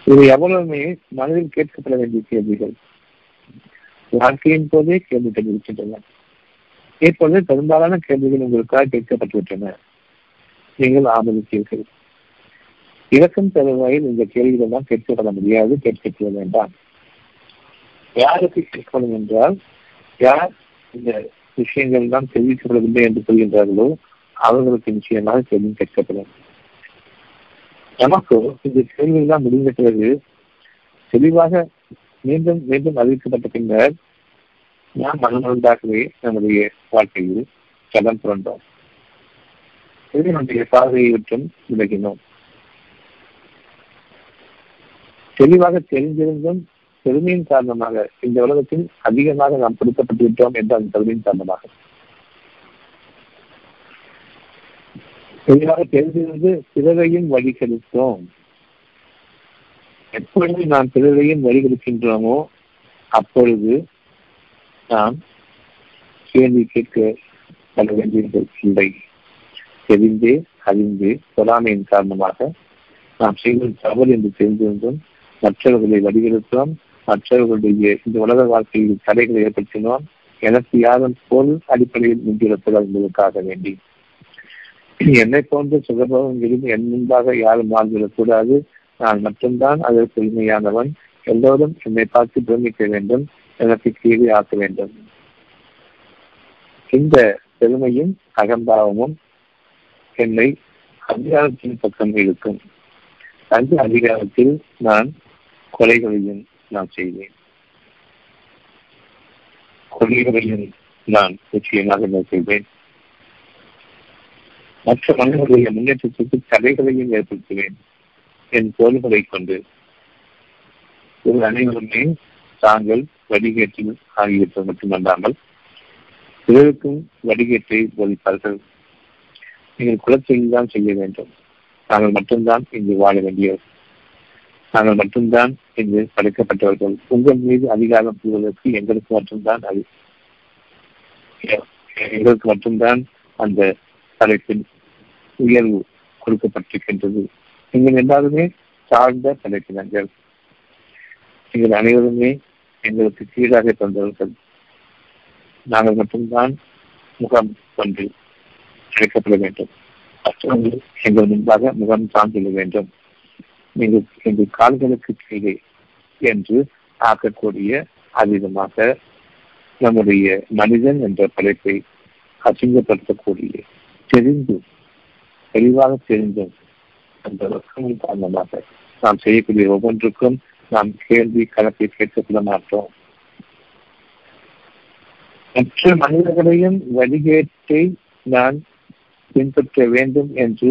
இது எவ்வளவுமே மனதில் கேட்கப்பட வேண்டிய கேள்விகள். வாழ்க்கையின் போதே கேள்விகள் இருக்கின்றன இப்பொழுது பெரும்பாலான கேள்விகள் உங்களுக்காக கேட்கப்பட்டுவிட்டன. நீங்கள் ஆதரித்தீர்கள் இலக்கம் தருவாயில் இந்த கேள்விகள் தான் கேட்கப்பட முடியாது கேட்கப்பட வேண்டாம். யாருக்கு கேட்கணும் என்றால் யார் இந்த விஷயங்கள் தான் தெரிவிக்கப்படவில்லை என்று சொல்கின்றார்களோ அவர்களுக்கு நிச்சயமாக கேள்வி கேட்கப்படும். நமக்கு இந்த கேள்வியெல்லாம் முடிந்த பிறகு தெளிவாக மீண்டும் மீண்டும் அறிவிக்கப்பட்ட பின்னர் நாம் மனமுண்டாகவே நம்முடைய வாழ்க்கையில் கடன் புரண்டோம். இது நம்முடைய பார்வையை விட்டும் விலகினோம். தெளிவாக தெரிந்திருந்தும் பெருமையின் காரணமாக இந்த உலகத்தில் அதிகமாக நாம் கொடுக்கப்பட்டுவிட்டோம் என்ற அந்த பெருமையின் காரணமாக. தெளிவாக தெரிந்திருந்து பிறரையும் வழிகெடுத்தோம். எப்பொழுது நாம் பிறரையும் வழிகெடுக்கின்றோமோ அப்பொழுது நாம் கேள்வி கேட்கப்பட வேண்டியதில்லை தெரிந்தே அறிந்து பொறாமையின் காரணமாக நாம் செய்வது தவறு என்று தெரிந்திருந்தும் மற்றவர்களை வழிகெடுத்தோம் மற்றவர்களுடைய இந்த உலக வாழ்க்கையில் தடைகளை ஏற்படுத்தினோம். எனக்கு யாரும் பொருள் அடிப்படையில் முன்னிறுத்தல் என்பதற்காக வேண்டி. என்னை போன்ற சுகபவங்களும் என் முன்பாக யாரும் வாழ்ந்துவிடக்கூடாது நான் மட்டும்தான் அதற்கு உண்மையானவன் எல்லோரும் என்னை பார்த்து பிரமிக்க வேண்டும். எனக்கு கீழே ஆக்க வேண்டும். இந்த பெருமையும் அகம்பாவமும் என்னை அதிகாரத்தின் பக்கம் இருக்கும் அந்த அதிகாரத்தில் நான் கொலைகளையும் நான் செய்வேன். கொலைகளையும் நான் நிச்சயமாக செய்வேன். மற்ற மனிதர்களுடைய முன்னேற்றத்திற்கு தடைகளையும் ஏற்படுத்துவேன். என் தோள்களை கொண்டு. இவர்கள் அனைவருமே தாங்கள் வடிகேற்றில் ஆகியவற்றை மட்டுமல்லாமல் பிறருக்கும் வடிகேற்றை போதிப்பார்கள். நீங்கள் குலத்தையும் தான் செய்ய வேண்டும். நாங்கள் மட்டும்தான் இங்கு வாழ வேண்டியவர். நாங்கள் மட்டும்தான் என்று படைக்கப்பட்டவர்கள். உங்கள் மீது அதிகாரம் பெறுவதற்கு எங்களுக்கு மட்டும்தான் அது எங்களுக்கு மட்டும்தான் அந்த தலைப்பின் உயர்வு கொடுக்கப்பட்டிருக்கின்றது. நீங்கள் எல்லாருமே சார்ந்த தலைப்பினர்கள். நீங்கள் அனைவருமே எங்களுக்கு கீழாக தந்தவர்கள். நாங்கள் மட்டும்தான் முகம் கொண்டு அழைக்கப்பட வேண்டும். மற்றவர்கள் எங்கள் முன்பாக முகம் சார்ந்துள்ள வேண்டும். நீங்கள் எங்கள் கால்களுக்கு கீழே என்று ஆக்கக்கூடிய அவ்விதமாக நம்முடைய மனிதன் என்ற படைப்பை அசிங்கப்படுத்தக்கூடிய தெரிந்தும் தெளிவாக தெரிந்தும் அந்த லட்சங்கள் காரணமாக நாம் செய்யக்கூடிய ஒவ்வொன்றுக்கும் நாம் கேள்வி கணக்கை கேட்கப்பட மாட்டோம். மற்ற மனிதர்களையும் வழிகேட்டை நான் பின்பற்ற வேண்டும் என்று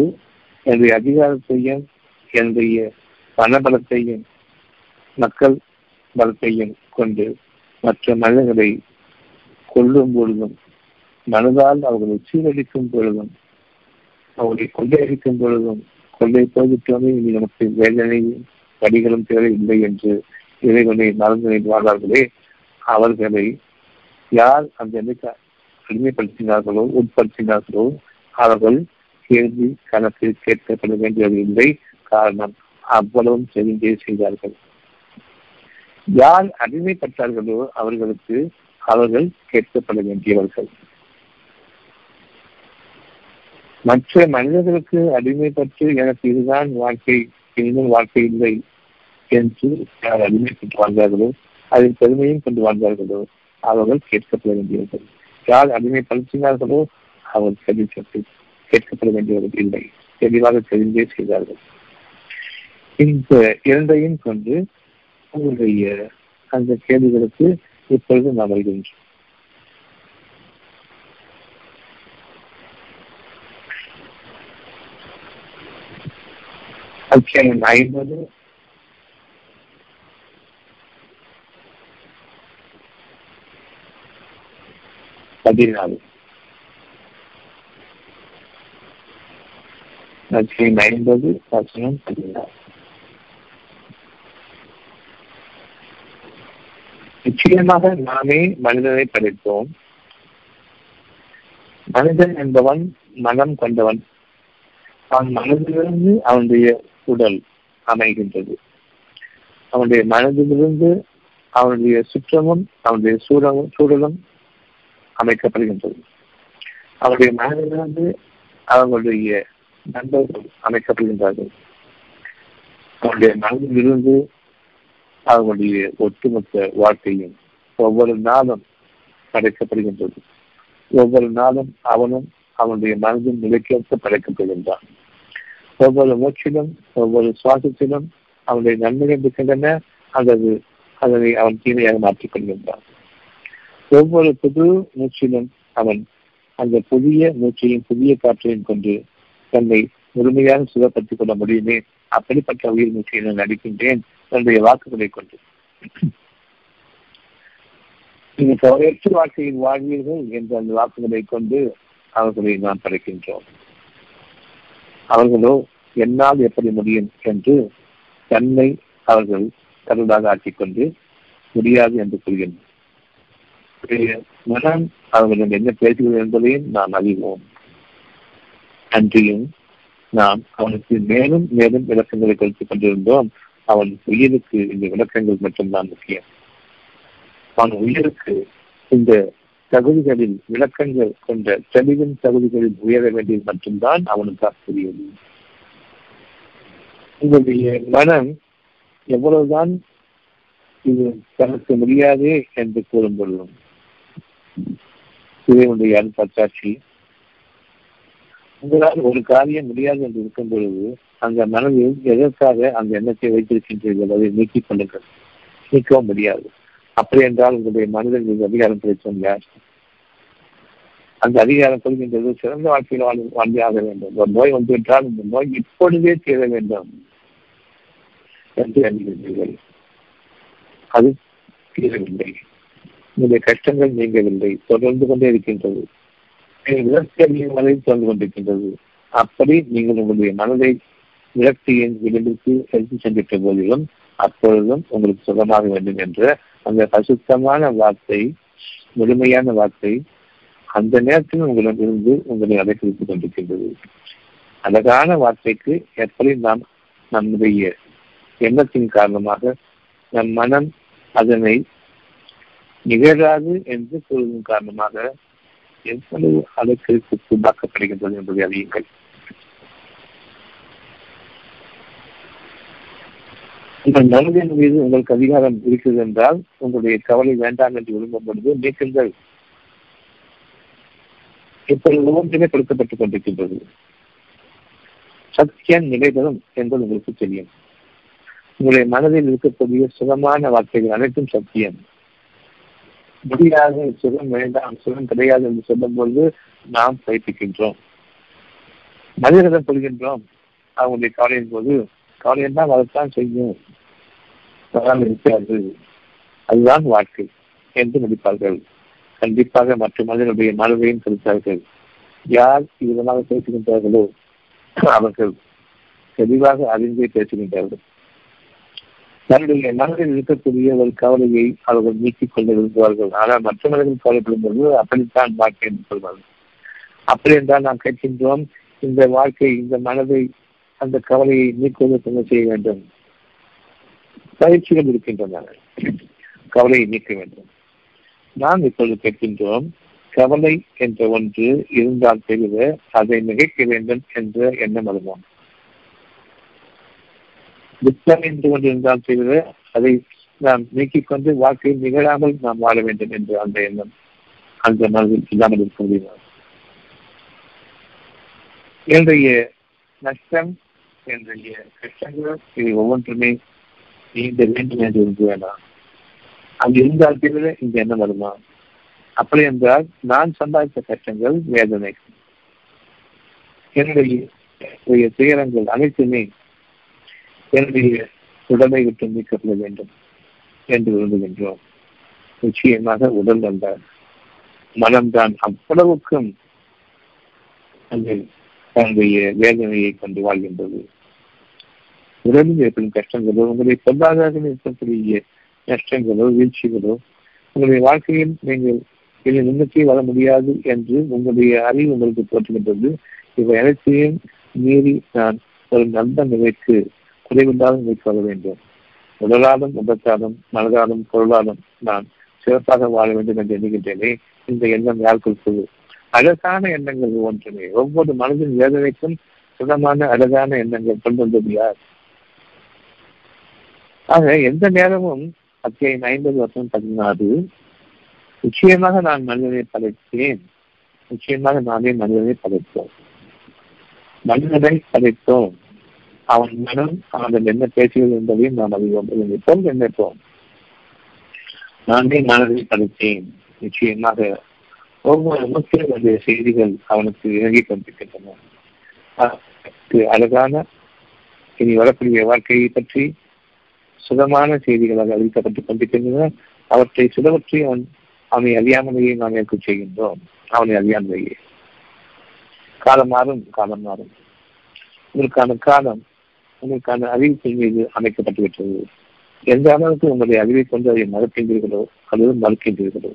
என்னுடைய அதிகாரத்தையும் என்னுடைய பணபலத்தையும் மக்கள் பலத்தையும் கொண்டு மற்ற மனிதர்களை கொல்லும் பொழுதும் மனதால் அவர்களை சீரழிக்கும் பொழுதும் அவர்களை கொள்ளையடிக்கும் பொழுதும் கொள்ளை போய்விட்டோமே இனி நமக்கு வேதனையும் படிகளும் தேவை இல்லை என்று இறைவனை மறந்து வாழ்வார்களே அவர்களை யார் அந்த எண்ணிக்கை அடிமைப்படுத்தினார்களோ உட்படுத்தினார்களோ அவர்கள் கேள்வி கணக்கில் கேட்கப்பட வேண்டியது இல்லை. காரணம் அவ்வளவும் தெரிந்தே செய்தார்கள். யார் அடிமைப்பட்டார்களோ அவர்களுக்கு அவர்கள் கேட்கப்பட வேண்டியவர்கள். மற்ற மனிதர்களுக்கு அடிமைப்பட்டு எனக்கு இதுதான் வாழ்க்கை இன்னும் வாழ்க்கை இல்லை என்று யார் அடிமைப்பட்டு வாழ்ந்தார்களோ அதில் பெருமையும் கொண்டு வாழ்ந்தார்களோ அவர்கள் கேட்கப்பட வேண்டியவர்கள். யார் அடிமைப்படுத்தினார்களோ அவர் கேட்கப்பட வேண்டியவர்கள் இல்லை. தெளிவாக தெரிந்தே செய்தார்கள். இந்த இரண்டையும் கொண்டு உங்களுடைய அந்த கேள்விகளுக்கு இப்பொழுது நாம் வருகின்றோம். அத்தியாயம் ஐம்பது. பதினாலு. அத்தியாயம் ஐம்பது வசனம் பதினாலு. நிச்சயமாக நாமே மனிதனை படைத்தோம். மனிதன் என்பவன் மனம் கொண்டவன். அவன் மனதிலிருந்து அவனுடைய உடல் அமைகின்றது. அவனுடைய மனதிலிருந்து அவனுடைய சுற்றமும் அவனுடைய சூழலும் சூழலும் அமைக்கப்படுகின்றது. அவருடைய மனதிலிருந்து அவர்களுடைய நண்பர்கள் அமைக்கப்படுகின்றார்கள். அவனுடைய மனதிலிருந்து அவர்களுடைய ஒட்டுமொத்த வாழ்க்கையும் ஒவ்வொரு நாளும் படைக்கப்படுகின்றது. ஒவ்வொரு நாளும் அவனும் அவனுடைய மனதின் நிலைக்கேற்ப படைக்கப்படுகின்றான். ஒவ்வொரு மூச்சிலும் ஒவ்வொரு சுவாசத்திலும் அவனுடைய நன்மைகள் இருக்கின்றன அல்லது அதனை அவன் தீமையாக மாற்றிக் கொள்கின்றான். ஒவ்வொரு புது மூச்சிலும் அவன் அந்த புதிய மூச்சையும் புதிய காற்றையும் கொண்டு தன்னை முழுமையாக சுகப்படுத்திக் கொள்ள முடியுமே? அப்படிப்பட்ட உயிர் மூச்சையை நான் நடிக்கின்றேன் தன்னுடைய வாக்குகளை கொண்டு. நீங்கள் கவலையற்ற வாழ்க்கையில் வாழ்வீர்கள் என்ற அந்த வாக்குகளை கொண்டு அவர்களை நாம் படைக்கின்றோம். அவர்களோ என்னால் எப்படி முடியும் என்று தன்னை அவர்கள் கருடாக ஆக்கிக்கொண்டு முடியாது என்று கூறுகின்றனர் மனம் அவர்களிடம் என்ன பேசுகிறது என்பதையும் நாம் அறிவோம். அன்றியும் நாம் அவனுக்கு மேலும் மேலும் விளக்கங்களை கொடுத்துக் கொண்டிருந்தோம். அவன் உயிருக்கு இந்த விளக்கங்கள் மட்டும்தான் முக்கியம். அவன் உயிருக்கு இந்த தகுதிகளில் விளக்கங்கள் கொண்ட தெளிவின் தகுதிகளில் உயர வேண்டியது மட்டும்தான் அவனுக்கு புரியுது உங்களுடைய மனம் எவ்வளவுதான் இது தனக்கு முடியாதே என்று கூறும் பொழுதும் இறைவனுடைய அருட்சாட்சி உங்களால் ஒரு காரியம் முடியாது என்று இருக்கும் பொழுது அந்த மனதில் எதற்காக அந்த எண்ணத்தை வைத்திருக்கின்றீர்கள்? அதை நீக்கிக் கொள்ளுங்கள். நீக்கவும் முடியாது. அப்படி என்றால் உங்களுடைய மனதில் நீங்கள் அதிகாரம் கிடைத்தோம் யார்? அந்த அதிகாரம் கொள்கின்றது சிறந்த வாழ்க்கையில் வாழ் வாழ்ந்தாக வேண்டும். ஒரு நோய் வந்துவிட்டால் இந்த நோய் இப்பொழுதே தீர வேண்டும் என்று எண்ணுகின்றீர்கள் அது தீரவில்லை. உங்களுடைய கஷ்டங்கள் நீங்கவில்லை. தொடர்ந்து கொண்டே இருக்கின்றது. விரக்தியின் மனதை தொடர்ந்து கொண்டிருக்கின்றது. அப்படி நீங்கள் உங்களுடைய மனதை விரக்தியின் விளிம்பிற்கு எடுத்து சென்றிட்ட போதிலும் அப்பொழுதும் உங்களுக்கு சுகமாக வேண்டும் என்ற அந்த பசுத்தமான வார்த்தை முழுமையான வார்த்தை அந்த நேரத்தில் உங்களிடம் இருந்து உங்களை அடைப்பிடித்துக் கொண்டிருக்கின்றது. அழகான வார்த்தைக்கு எப்படி நாம் நம்முடைய எண்ணத்தின் காரணமாக நம் மனம் அதனை நிகழாது என்று கூறுவதன் காரணமாக எவ்வளவு அளவுக்கு உண்டாக்கப்படுகின்றது என்பதை அறியுங்கள். உங்கள் மனதின் மீது உங்களுக்கு அதிகாரம் இருக்கிறது என்றால் உங்களுடைய கவலை வேண்டாம் என்று விரும்பும் பொழுது நீக்குங்கள் இப்பொழுது ஒன்றுமே கொடுக்கப்பட்டுக் கொண்டிருக்கின்றது. சத்தியம் நிலைபெறும் என்பது உங்களுக்கு தெரியும். உங்களுடைய மனதில் இருக்கக்கூடிய சுகமான வார்த்தைகள் அனைத்தும் சத்தியம். முடியாது சுகம் வேண்டாம் சுகம் கிடையாது என்று சொல்லும் பொழுது நாம் பயிற்சிக்கின்றோம் மனிதர்களிடம் கொள்கின்றோம் அவங்களுடைய கவலையின் போது கவலை தான் வரத்தான் செய்யும் வராமல் இருக்காது. அதுதான் வாழ்க்கை என்று முடிப்பார்கள் கண்டிப்பாக மற்ற மனிதனுடைய மனதையும் செலுத்தார்கள் யார் விதமாக பேசுகின்றார்களோ அவர்கள் தெளிவாக அறிந்தே பேசுகின்றார்கள். தன்னுடைய மனதில் இருக்கக்கூடிய ஒரு கவலையை அவர்கள் நீக்கிக் கொள்ள விரும்புவார்கள். ஆனால் மற்ற கவலைப்படும் பொழுது அப்படித்தான் வாழ்க்கை என்று சொல்வார்கள். அப்படி என்றால் நாம் கேட்கின்றோம் இந்த வாழ்க்கை இந்த மனதை அந்த கவலையை நீக்குவதற்கு என்ன செய்ய வேண்டும்? பயிற்சிகள் இருக்கின்றன. கவலையை நீக்க வேண்டும். நாம் இப்பொழுது கேட்கின்றோம் கவலை என்ற ஒன்று இருந்தால் தெரிவு அதை மிகைக்க வேண்டும் என்ற எண்ணம் வருவோம் துக்கம் என்று கொண்டிருந்தால் அதை நாம் நீக்கிக் கொண்டு வாழ்க்கையில் நிகழாமல் நாம் வாழ வேண்டும் என்று அந்த எண்ணம். அந்த மனதில் இல்லாமல் இருக்க முடியுமா? என்னுடைய நஷ்டம் என்னுடைய கஷ்டங்கள் இது ஒவ்வொன்றுமே நீண்ட வேண்டும் என்று இருந்து வேண்டாம் அங்கு இருந்தால் பிறகு இந்த எண்ணம் வருமா? அப்படி என்றால் நான் சம்பாதித்த கஷ்டங்கள் வேதனை என்னுடைய துயரங்கள் அனைத்துமே என்னுடைய உடலை விட்டு நீக்கப்பட வேண்டும் என்று விரும்புகின்றோம். நிச்சயமாக உடல் அல்ல. மனம்தான் அவ்வளவுக்கும் அந்த தன்னுடைய வேதனையை கொண்டு வாழ்கின்றது. உடலில் ஏற்படும் கஷ்டங்களோ உங்களுடைய பொருளாதாரத்தில் இருக்கக்கூடிய நஷ்டங்களோ வீழ்ச்சிகளோ உங்களுடைய வாழ்க்கையில் நீங்கள் இதை முன்னோக்கி வர முடியாது என்று உங்களுடைய அறிவு உங்களுக்கு தோற்றுகின்றது. இவை அனைத்தையும் மீறி நான் ஒரு நல்ல நிலைக்கு குறைவில்லாத மேற்கொள்ள வேண்டும். உடலாலும் உபச்சாலும் மனதாலும் பொருளாலும் நான் சிறப்பாக வாழ வேண்டும் என்று எண்ணுகின்றேனே. இந்த எண்ணம் யார் கொடுத்தது அழகான எண்ணங்கள் ஒன்றுமே ஒவ்வொரு மனதின் வேதனைக்கும் சுகமான அழகான எண்ணங்கள் கொண்டு வந்தது யார்? ஆக எந்த நேரமும் அத்தியாயம் ஐம்பது வருஷம் பதினாறு நிச்சயமாக நான் மனிதனை படைத்தேன். நிச்சயமாக நானே மனிதனை படைத்தோம். மனிதனை படைத்தோம். அவன் மனம் அவன் என்ன பேசியது என்பதையும் நாம் அறிவோம். இப்போது நினைப்போம் நானே மனதில் படித்தேன். நிச்சயமாக ஒவ்வொரு முக்கிய செய்திகள் அவனுக்கு இறங்கி கொண்டிருக்கின்றன. அழகான இனி வரக்கூடிய வாழ்க்கையை பற்றி சுதமான செய்திகளாக அறிவிக்கப்பட்டுக் கொண்டிருக்கின்றன. அவற்றை சுதவற்றி அவன் அவனை அறியாமலேயே நாம் ஏற்க செய்கின்றோம். அவனை அறியாமலேயே. காலம் மாறும் காலம் மாறும். இதற்கான காலம் உங்களுக்கான அறிவிப்பின் மீது அமைக்கப்பட்டு விட்டது. எந்த அளவுக்கு உங்களுடைய அறிவை கொண்டு அதை மறுக்கின்றீர்களோ அல்லது மறுக்கின்றீர்களோ.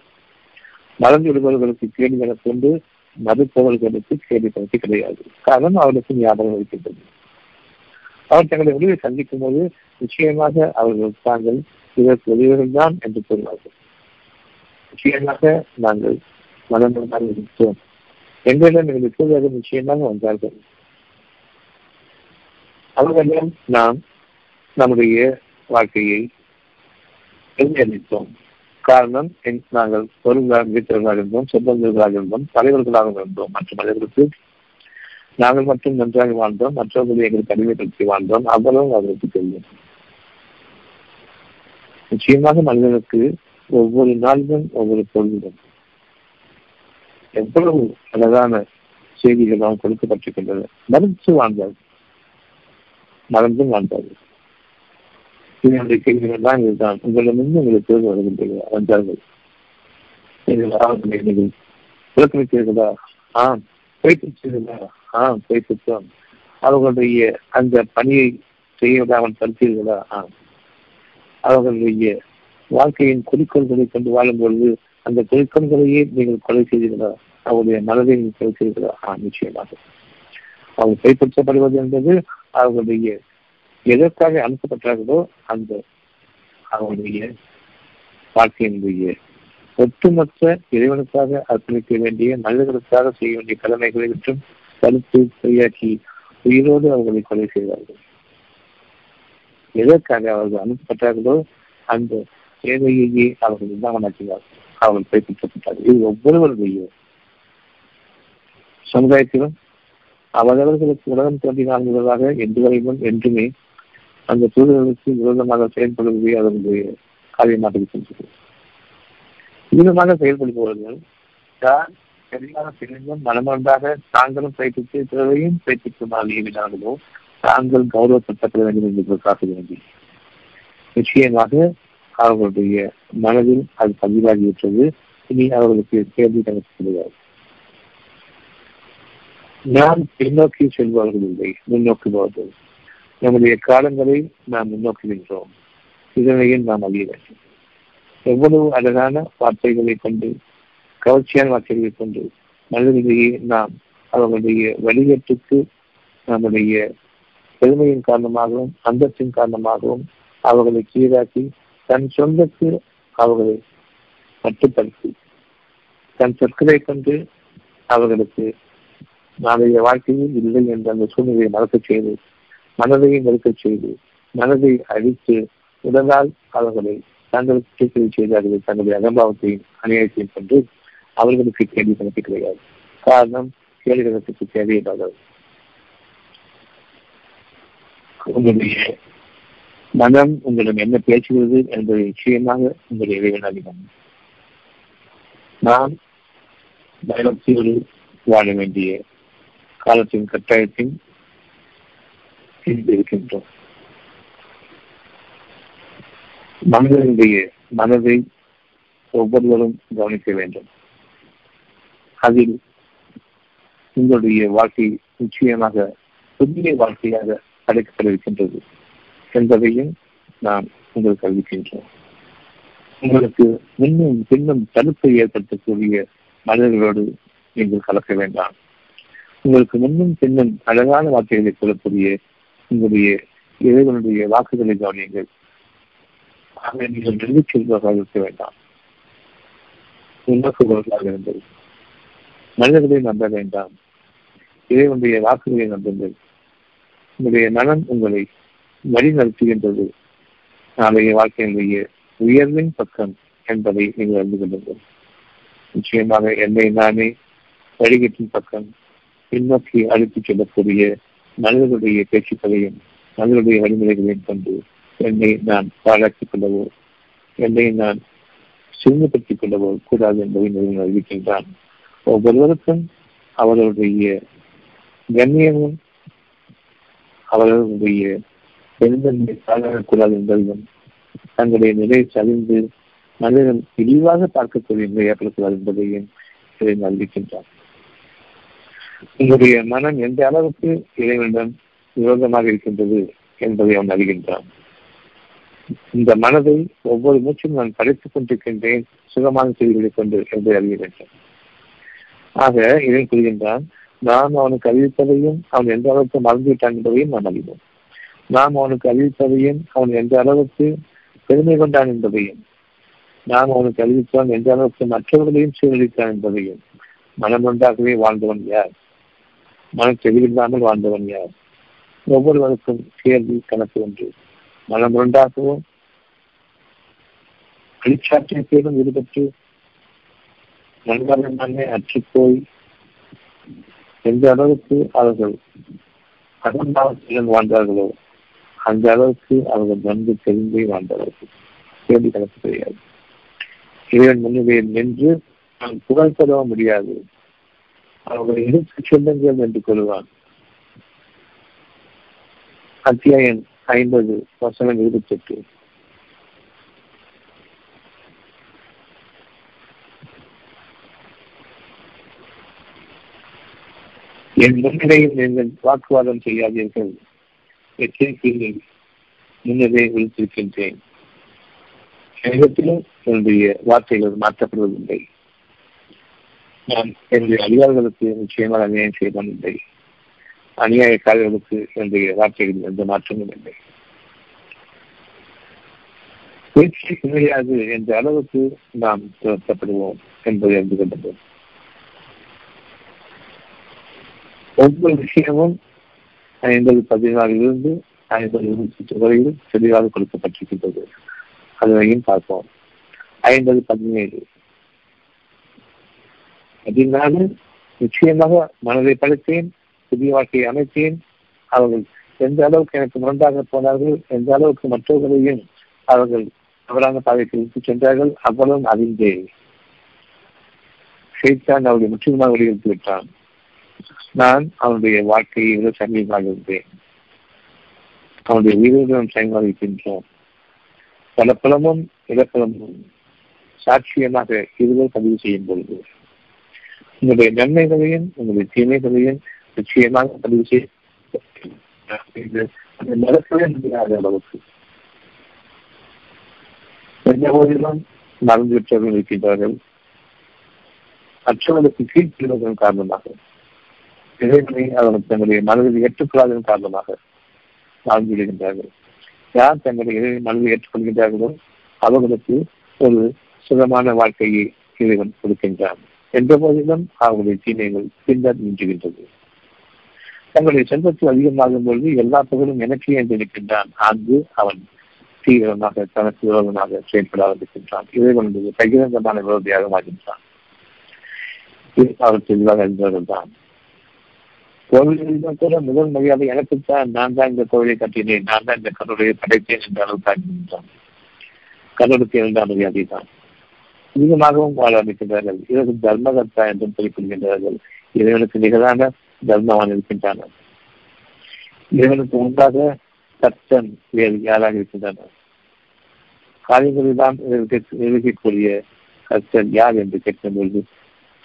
மறந்து விடுபவர்களுக்கு கேள்வி கொண்டு மறுப்பவர்களுக்கு கேள்வி பற்றி கிடையாது. காரணம் அவர்களுக்கு ஞாபகம் இருக்கின்றது. அவர் தங்களை முடிவை சந்திக்கும் போது நிச்சயமாக அவர்கள் தாங்கள் இதற்கு உதவிகள் தான் என்று கூறுவார்கள். நிச்சயமாக நாங்கள் மனநோயாக இருக்கிறோம் எங்களிடம் எங்களுக்கு நிச்சயமாக வந்தார்கள். அவர்களிடம் நாம் நம்முடைய வாழ்க்கையை எதிர்த்தோம் காரணம் நாங்கள் பொருள்களாக வீட்டர்களாக இருந்தோம் சொந்தங்களாக இருந்தோம் தலைவர்களாக இருந்தோம் மற்ற மனிதர்களுக்கு நாங்கள் மட்டும் நன்றாக வாழ்ந்தோம் மற்றவர்களை எங்களுக்கு அடிமைப்படுத்தி வாழ்ந்தோம் அவ்வளவு அவர்களுக்கு தெரியும். நிச்சயமாக மனிதனுக்கு ஒவ்வொரு நாளிலும் ஒவ்வொரு பொருளிலும் எவ்வளவு அழகான செய்திகள் நாம் கொடுக்கப்பட்டிருக்கின்றன. மறுத்து வாழ்ந்தார்கள் மறந்தும் வாழ்ந்தார்கள். இதனுடைய கேள்விகள் தான் இதுதான். உங்களிடமிருந்து உங்களுக்கு தேர்வு வருகின்றது வந்தார்கள். நீங்கள் புறக்கணித்தீர்களா ஆம். பொய்ப்பிச்சீர்களா ஆம் பொய்ப்பித்தோம் அவர்களுடைய அந்த பணியை செய்ய விடாமல் தடுத்தீர்களா ஆம். அவர்களுடைய வாழ்க்கையின் குறிக்கோள்களை கொண்டு வாழும் பொழுது அந்த குறிக்கோள்களையே நீங்கள் கொலை செய்தீர்களா? அவருடைய மனதை நீங்கள் கொலை செய்தீர்களா? ஆ நிச்சயமாக. அவங்க கைப்பற்றப்படுவது என்பது அவர்களுடைய எதற்காக அனுப்பப்பட்டார்களோ அந்த அவருடைய வாழ்க்கையினுடைய ஒட்டுமொத்த இறைவனுக்காக அர்ப்பணிக்க வேண்டிய நல்லவர்களுக்காக செய்ய வேண்டிய கடமைகளை மற்றும் தடுத்து சரியாக்கி உயிரோடு அவர்களை கொலை செய்தார்கள். எதற்காக அவர்கள் அனுப்பப்பட்டார்களோ அந்த சேவையையே அவர்கள் இல்லாமலாக்கினார்கள். அவர்கள் கைப்பற்றப்பட்டார்கள் இது ஒவ்வொருவருடைய சமுதாயத்திலும் அவரவர்களுக்கு உலகம் தோன்றினால் முதலாக என்று வரையிலும் என்றுமே அந்த தூதர்களுக்கு விரோதமாக செயல்படுவதே அதனுடைய காரியமாக இருக்கின்றது. விதமாக செயல்படுபவர்கள் தான் சரியாக தெரிந்தும் மனமொன்றாக தாங்களும் பிரயத்தித்து பிறரையும் பயிற்சிக்குமாறு ஏவினார்களோ தாங்கள் கௌரவப்படுத்தப்பட வேண்டும் என்று காக்க வேண்டும் நிச்சயமாக அவர்களுடைய மனதில் அது பதிவாகிவிட்டது. இனி அவர்களுக்கு கேள்வி கணக்கு கிடையாது நாம் பின்னோக்கி செல்பவர்கள் இல்லை முன்னோக்குபவர்கள் நம்முடைய காலங்களை நாம் முன்னோக்குகின்றோம் இதனையும் நாம் அறிய வேண்டும். எவ்வளவு அழகான வார்த்தைகளை கொண்டு கவர்ச்சியான வார்த்தைகளை கொண்டு மனிதர்களையே நாம் அவர்களுடைய வழிகட்டுக்கு நம்முடைய பெருமையின் காரணமாகவும் அந்தத்தின் காரணமாகவும் அவர்களை கீழாக்கி தன் சொந்தக்கு அவர்களை மட்டுப்படுத்தி தன் சொற்களை கொண்டு அவர்களுக்கு நாளைய வாழ்க்கையில் இல்லை என்ற அந்த சூழ்நிலையை மறக்கச் செய்து மனதையை மறுக்கச் செய்து மனதை அழித்து உடலால் அவர்களை தங்களுக்கு செய்து செய்தார்கள். தங்களுடைய அகம்பாவத்தையும் அநியாயத்தையும் கொண்டு அவர்களுக்கு கேள்வி கணக்கு கிடையாது காரணம் கேள்வி கணக்குக்கு தேவையில்லாதது உங்களுடைய மனம் உங்களிடம் என்ன பேசுகிறது என்பதை நிச்சயமாக உங்களுடைய இறைவன் நான் நாம் பயணத்தோடு வாழ வேண்டிய காலத்தின் கட்டாயத்தின் இருக்கின்றோம் மனிதனுடைய மனதை ஒவ்வொருவரும் கவனிக்க வேண்டும். அதில் உங்களுடைய வாழ்க்கை நிச்சயமாக புதிய வாழ்க்கையாக அழைக்கப்படவிக்கின்றது என்பதையும் நாம் உங்களுக்கு அறிவிக்கின்றோம் உங்களுக்கு முன்னும் பின்னும் தடுப்பை ஏற்படுத்தக்கூடிய மனிதர்களோடு நீங்கள் கலக்க வேண்டாம். உங்களுக்கு முன்னும் பின்னும் அழகான வார்த்தைகளை சொல்லக்கூடிய உங்களுடைய இறைவனுடைய வாக்குகளை கவனியுங்கள். ஆக நீங்கள் நெருங்கிச் செல்வதாக இருக்க வேண்டாம். உணர்வுகளாக இருந்தது மனிதர்களை நம்ப வேண்டாம். இறைவனுடைய வாக்குகளை நம்புங்கள். உங்களுடைய நலன் உங்களை வழி நடத்துகின்றது நாளைய வாழ்க்கையினுடைய உயர்வின் பக்கம் என்பதை நீங்கள் அறிந்து கொள்ளுங்கள். நிச்சயமாக என்னை நானே வழிகட்டின் பக்கம் பின்னோக்கி அழைத்துச் செல்லக்கூடிய மனிதர்களுடைய பேச்சுக்களையும் மனிதர்களுடைய வழிமுறைகளையும் கொண்டு என்னை நான் பாராட்டிக் கொள்ளவோ என்னை நான் சிறுமப்படுத்திக் கொள்ளவோ கூடாது என்பதை நிறுவனம் அறிவிக்கின்றான். ஒவ்வொருவருக்கும் அவர்களுடைய கண்ணியமும் அவர்களுடைய பெருந்தன்மை சாதனக்கூடாது என்பதையும் தங்களுடைய நிலையை சரிந்து மனிதன் இழிவாக பார்க்கக்கூடிய நிலை ஏற்படக்கூடாது என்பதையும் இதை அறிவிக்கின்றார் உங்களுடைய மனம் எந்த அளவுக்கு இறைவனிடம் விரோதமாக இருக்கின்றது என்பதை அவன் அறிகின்றான். இந்த மனதை ஒவ்வொரு மூச்சும் நான் படைத்துக் கொண்டிருக்கின்றேன் சுகமான செய்திகளை கொண்டு என்பதை அறிகின்றேன் ஆக இதை கூறுகின்றான் நாம் அவனுக்கு அறிவிப்பதையும் அவன் எந்த அளவுக்கு மறந்துவிட்டான் என்பதையும் நாம் அறிவோம். நாம் அவனுக்கு அறிவிப்பதையும் அவன் எந்த அளவுக்கு பெருமை கொண்டான் என்பதையும் நாம் அவனுக்கு அறிவித்தான் எந்த அளவுக்கு மற்றவர்களையும் சீரழித்தான் என்பதையும் மனம் ஒன்றாகவே வாழ்ந்தவன் யார்? மனம் தெளிவில்லாமல் வாழ்ந்தவன் யார்? ஒவ்வொருவருக்கும் கேள்வி கணக்கு ஒன்று. மனம் ஒன்றாகவும் அழிச்சாற்றியத்திலும் ஈடுபட்டு நண்பர்களே அற்றுப்போய். எந்த அளவுக்கு அவர்கள் அகம்பாவத்துடன் வாழ்ந்தார்களோ அந்த அளவுக்கு அவர்கள் நன்கு தெரிந்தே வாழ்ந்தவர்கள். கேள்வி கணக்கு தெரியாது. இறைவன் முன்னிலையில் நின்று நான் புகழ்பெறவ முடியாது. அவர்களை எடுத்து சொல்லுங்கள் என்று கொள்வான் அத்தியாயம் ஐம்பது வசனம் இருபத்தி எட்டு என் முன்னிலையில் நீங்கள் வாக்குவாதம் செய்யாதீர்கள். எச்சரிக்கையில் முன்னரே விழித்திருக்கின்றேன். என்னிடத்திலும் என்னுடைய வார்த்தைகள் மாற்றப்படுவதில்லை. நான் என்னுடைய அதிகாரிகளுக்கு நிச்சயமாக அநியாயம் செய்வதில்லை அநியாயக்காரர்களுக்கு என்னுடைய வார்த்தைகளில் எந்த மாற்றமும் இல்லை. பேச்சு கிடையாது என்ற அளவுக்கு நாம் துரத்தப்படுவோம் என்பதை அறிந்து கொண்டது ஒவ்வொரு விஷயமும் ஐம்பது பதினாறிலிருந்து ஐம்பது இருபத்தி வரையில் தெளிவாக கொடுக்கப்பட்டிருக்கின்றது. அதனையும் பார்ப்போம். ஐம்பது பதினேழு. பதினாலு நிச்சயமாக மனதை படைத்தேன் புதிய வாழ்க்கையை அமைத்தேன். அவர்கள் எந்த அளவுக்கு எனக்கு முரண்டாக போனார்கள் எந்த அளவுக்கு மற்றவர்களையும் அவர்கள் தவறான பாதைக்கு இழுத்துச் சென்றார்கள் அவ்வளவும் அறிந்தே. செய்தான் அவருடைய முற்றிலுமாக வெளியிட்டு விட்டான். நான் அவனுடைய வாழ்க்கையை விட சமீபமாக இருந்தேன். அவனுடைய உயிர்களும் சமீபமாக இருக்கின்றோம் பலப்பலமும் புலமும் சாட்சியமாக இருவர் பதிவு செய்யும் பொழுது. உங்களுடைய நன்மைகளையும் உங்களுடைய தீமைகளையும் நிச்சயமாக பதிவு செய்ய மறக்கவே முடியாத அளவுக்கு. எந்த போதிலும் மறந்து விட்டவர்கள் இருக்கின்றார்கள். மற்றவர்களுக்கு கீழ்ப்படுவதன் காரணமாக இறைவனை அவர்கள் தங்களுடைய மனதில் ஏற்றுக்கொள்ளாததன் காரணமாக வாழ்ந்து விடுகின்றார்கள் யார் தங்களுடைய இறை மனதில் ஏற்றுக்கொள்கின்றார்களோ அவர்களுக்கு ஒரு சுகமான வாழ்க்கையை இறைவன் கொடுக்கின்றான். என்ற போதிலும் அவர்களுடைய தீமைகள் பின்னர் நின்றுகின்றது தங்களுடைய செல்வத்தில் அதிகமாகும் பொழுது எல்லா புகழும் எனக்கே என்று நிற்கின்றான் அங்கு அவன் தீவிரமாக தனக்கு விரோதமாக செயல்பட ஆரம்பிக்கின்றான். இறைவனுடைய பகிரங்கமான விரோதியாக மாறுகின்றான். அவர் தெளிவாக அறிந்தவர்கள் தான். கூட முதல் மரியாதை எனக்குத்தான். நான் தான் இந்த கோவிலை கட்டினேன். நான் தான் இந்த கடவுளை படைத்தேன் என்ற அளவுக்கு ஆகின்றான் கடவுளுக்கு இரண்டாம் மரியாதை தான் அதிகமாகவும் வாழ அமைக்கின்றார்கள் இதற்கு தர்மகர்த்தா என்றும் குறிப்பிடுகின்றார்கள். இறைவனுக்கு நிகரான தர்மவான் இருக்கின்றனர் இறைவனுக்கு உண்டாக சத்தன் வேறு யாராக இருக்கின்றனர் காரியங்களில் தான் நிரூபிக்கக்கூடிய கர்த்தன் யார் என்று கேட்கும்பொழுது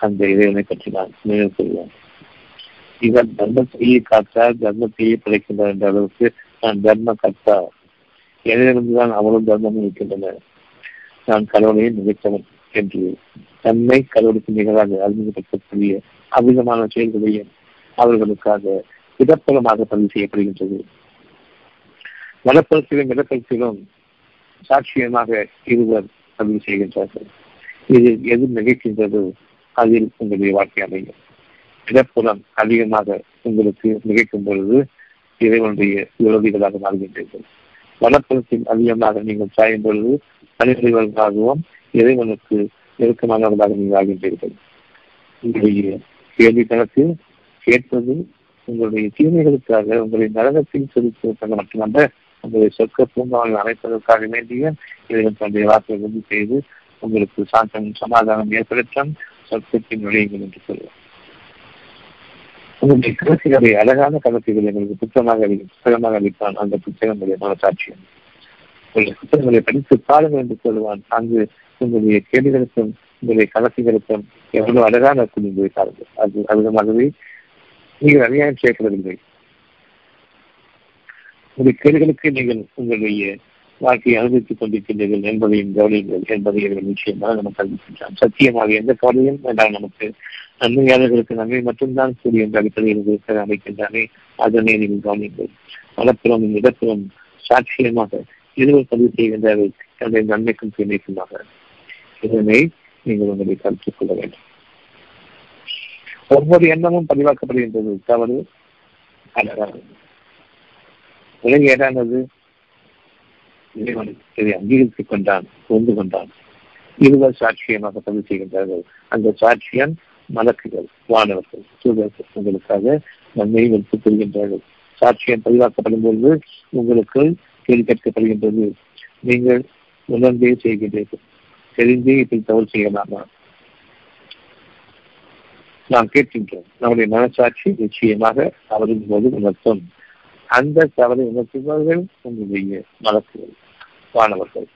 அந்த இறைவனை பற்றி நான் நினைவு கொள்வேன் இவர் தர்மத்தையே காத்தார் தர்மத்தையே படைக்கின்றார் என்ற அளவுக்கு நான் தர்ம கர்த்தா தான் அவரும் தர்மமும் இருக்கின்றன. நான் கடவுளையும் நினைத்தவன். என்று தன்னை கடவுளுக்கு நிகராக அறிமுகப்படுத்தக்கூடிய அவ்விதமான செயல்களையும் அவர்களுக்காக இடப்பலமாக பதிவு செய்யப்படுகின்றது. வனப்பலத்திலும் இடப்பலத்திலும் சாட்சியமாக இருவர் பதிவு செய்கின்றார்கள். இது எது நிகழ்கின்றதோ அதில் உங்களுடைய வாழ்க்கை அமையும். இடப்புறம் அதிகமாக உங்களுக்கு நிகழ்க்கும் பொழுது இறைவனுடைய விரோதிகளாக மாறுகின்றீர்கள். வனப்புறத்தில் அதிகமாக நீங்கள் சாயும் பொழுது மனிதர்களாகவும் இறைவனுக்கு நெருக்கமானவர்களாக நீங்கள் ஆகின்றீர்கள் உங்களுடைய கேள்வி கணக்கு கேட்பது உங்களுடைய தீமைகளுக்காக உங்களுடைய நரகத்தில் செலுத்துவதற்காக மட்டுமல்ல உங்களுடைய சொற்க பூங்காவில் அமைப்பதற்காக வேண்டிய இறைவன் தன்னுடைய வார்த்தை உறுதி செய்து உங்களுக்கு சாந்தம் சமாதானம் ஏற்படுத்தும் சொர்க்கத்தின் நுழையுங்கள் என்று சொல்லுவார். உங்களுடைய கருத்துக்களை அழகான கருத்துக்களை எங்களுக்கு புத்தகமாக புத்தகமாக அளிப்பான் அந்த புத்தகங்களுடைய மனசாட்சியம். உங்களுடைய புத்தகங்களை படித்து பாருங்கள் என்று சொல்லுவான். அங்கு உங்களுடைய கேடுகளுக்கும் உங்களுடைய கலசிகளுக்கும் எவ்வளவு அழகான என்பதை பாருங்கள் அது அதுமாகவே நீங்கள் அநியாயம் சேர்க்கவில்லை உங்களுடைய கேள்விகளுக்கு நீங்கள் உங்களுடைய வாழ்க்கையை அனுபவித்துக் கொண்டிருக்கின்றீர்கள் என்பதையும் கவனியுங்கள். என்பதை இவர்கள் நிச்சயமாக நமக்கு அறிவிக்கின்றார் சத்தியமாக எந்த கவலையும் வேண்டாம். நமக்கு நன்மையாளர்களுக்கு நன்மை மட்டும்தான் கூடிய என்ற அடிப்படையில் உங்களுக்கு அமைக்கின்றானே அதனை நீங்கள் கவனியுங்கள். வளப்புறம் இடப்புறம் சாட்சியமாக இருவர் பதிவு செய்கின்றார்கள் தன்னுடைய நன்மைக்கும் தீமைக்குமாக இதனை நீங்கள் உங்களை கருத்தில் கொள்ள வேண்டும். ஒவ்வொரு எண்ணமும் பதிவாக்கப்படுகின்றது. தவறு உலக ஏதானது? இதை அங்கீகரித்துக் கொண்டான் புரிந்து கொண்டான். இருவர் சாட்சியமாக பதிவு செய்கின்றார்கள். அந்த சாட்சியம் மலக்குகள் வானவர்கள் தூதர்கள் உங்களுக்காக நன்மையை எடுத்துக் கொள்கின்றார்கள் சாட்சியம் பதிவாக்கப்படும் பொழுது உங்களுக்கு கேள்வி கேட்கப்படுகின்றது. நீங்கள் உணர்ந்தே செய்கின்றீர்கள். தெரிந்து இப்படி தவறு செய்யலாமா நாம் கேட்கின்றோம் நம்முடைய மனசாட்சி நிச்சயமாக தவறின் போது உணர்த்தும். அந்த தவறை உணர்த்துபவர்கள் உங்களுடைய மலக்குகள் மாணவர்கள்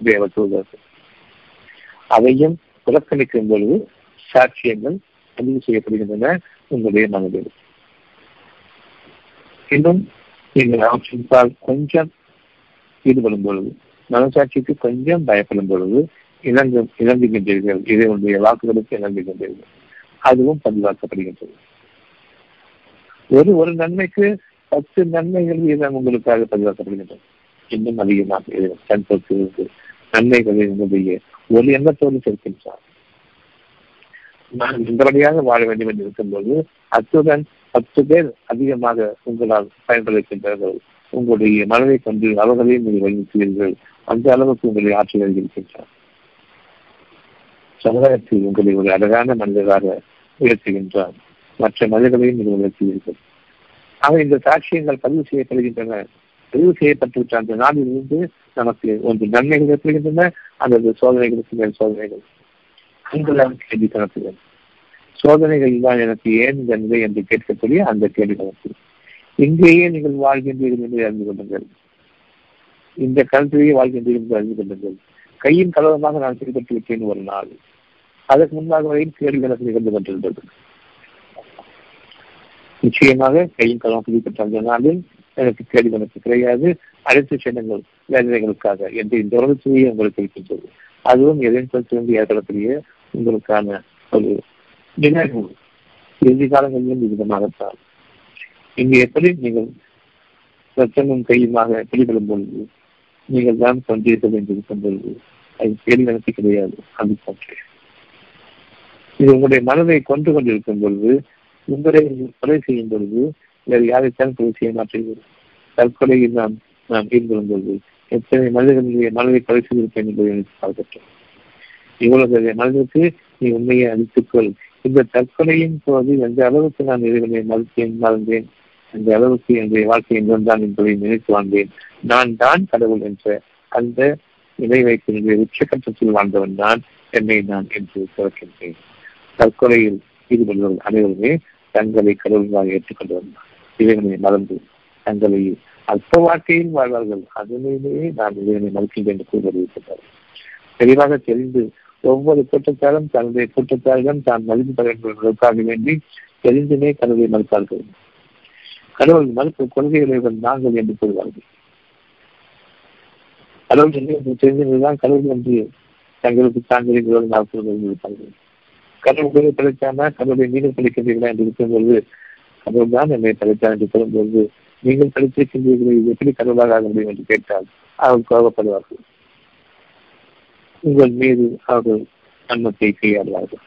தேவ தூதர்கள். அதையும் புறக்கணிக்கும் பொழுது சாட்சியங்கள் பதிவு செய்யப்படுகின்றன உங்களுடைய மனதில். இன்னும் நீங்கள் அவற்றின்பால் கொஞ்சம் ஈடுபடும் பொழுது மனசாட்சிக்கு கொஞ்சம் பயப்படும் பொழுது இணங்கு இணங்குகின்றீர்கள். இதனுடைய வாக்குகளுக்கு இணங்குகின்றீர்கள். அதுவும் பதிவாக்கப்படுகின்றது. ஒரு ஒரு நன்மைக்கு பத்து நன்மைகள் வீதம் உங்களுக்காக பதிவாக்கப்படுகின்றது. இன்னும் அதிகமாக கண்பொறுத்து நன்மைகளை உங்களுடைய ஒரு எண்ணத்தோடு சேர்க்கின்றார் நான் இந்தபடியாக வாழ வேண்டும் என்று இருக்கும்போது அத்துடன் பத்து பேர் அதிகமாக உங்களால் பயன்படுத்துகின்றார்கள். உங்களுடைய மனதை கொண்டு அவர்களையும் நீங்கள் வலியுறுத்துவீர்கள் அந்த அளவுக்கு உங்களை ஆற்றி இருக்கின்றார் சமுதாயத்தில் உங்களை ஒரு அழகான மனிதராக உயர்த்துகின்றார். மற்ற மனிதர்களையும் நீங்கள் உயர்த்துவீர்கள். ஆக இந்த சாட்சியங்கள் பதிவு செய்யப்படுகின்றன. பதிவு செய்யப்பட்டுவிட்ட அந்த நாளிலிருந்து நமக்கு ஒன்று நன்மைகள் ஏற்படுகின்றன அல்லது சோதனைகளுக்கு மேல் சோதனைகள். அங்குதான் கேள்வி கணக்குகள் சோதனைகள் தான் எனக்கு ஏன் இந்த நிலை என்று கேட்கக்கூடிய அந்த கேள்வி கணக்கு இங்கேயே நீங்கள் வாழ்கின்றீர்கள் என்று அறிந்து கொள்ளுங்கள். இந்த கல்வியை வாழ்கின்றீர்கள் என்று அறிந்து கொள்ளுங்கள். கையின் கலவரமாக நான் பின்பற்றி விட்டேன் ஒரு நாள். அதற்கு முன்பாக வரையும் கேள்வி எனக்கு நிகழ்ந்து கொண்டிருந்தது. நிச்சயமாக கையின் கலவரம் பிடிப்பட்ட அந்த நாளில் எனக்கு கேள்வி எனக்கு கிடையாது. அனைத்து சின்னங்கள் வேதனைகளுக்காக என்று இந்த உலகத்திலேயே உங்களுக்கு இருக்கின்றது. அதுவும் எதிர்ப்பு ஏற்படக்கூடிய உங்களுக்கான ஒரு நினைவு. இறுதி காலங்களிலும் விதமாகத்தான். இங்கு எப்படி நீங்கள் ரத்தமும் கையுமாக பிடிபடும் பொழுது நீங்கள் தான் கொண்டிருக்க என்று பொழுது அது கேள்வி நடத்தி கிடையாது. அது போன்றே இது உங்களுடைய மனதை கொண்டு கொண்டிருக்கும் பொழுது உங்களை கொலை செய்யும் பொழுது வேறு யாரைத்தான் கொலை செய்ய மாட்டீர்கள்? தற்கொலையில் நாம் நாம் ஈடுபடும் பொழுது எத்தனை மனிதர்களுடைய மனதை கொலை செய்திருப்பேன் என்பதை நினைத்து பார்க்கட்டும். இவ்வளவு மனதிற்கு நீ உண்மையை அளித்துக்கொள். இந்த தற்கொலையின் போது எந்த அளவுக்கு நான் இறைவனை மறுத்தேன் மறந்தேன்? இந்த அளவுக்கு என்னுடைய வாழ்க்கை தான் என்பதை நினைத்து வாழ்ந்தேன் நான் தான் கடவுள் என்ற அந்த நிலை வைப்பினுடைய உச்சகட்டத்தில் வாழ்ந்தவன் தான் என்னை நான் என்று திறக்கின்றேன். தற்கொலையில் ஈடுபடுபவர்கள் அனைவருமே தங்களை கடவுளாக ஏற்றுக்கொண்டு வந்தார் இறைவனை மறந்து தங்களை அற்ப வாழ்க்கையில் வாழ்வார்கள். அதனிலேயே நான் இறைவனை மறுக்கின்றேன் என்று கூறுவது தெளிவாக தெரிந்து ஒவ்வொரு கூட்டத்தாரும் தன்னுடைய கூட்டத்தாரிடம் தான் மதிப்பு பெற வேண்டி தெரிந்துமே கடவுளை மறுத்தார்கள். கடவுள் மறுப்பு கொள்கைகளை நாங்கள் என்று கூறுவார்கள் கடவுள் என்று தெரிந்ததுதான் கடவுள் என்று தங்களுக்கு தாங்களோடு நாற்பது இருப்பார்கள். கடவுளை தலைச்சானா கடவுளை நீங்கள் படைக்கின்றீர்களா என்று இருக்கும்போது கடவுள் தான் என்னை படைத்தார் என்று சொல்லும்போது நீங்கள் படித்திருக்கின்றீர்கள் இது எப்படி கடவுளாக ஆக முடியும்? என்று கேட்டால் அவர்கள் கோபப்படுவார்கள். உங்கள் மீது அவர்கள் நன்மத்தை கையாடுவார்கள்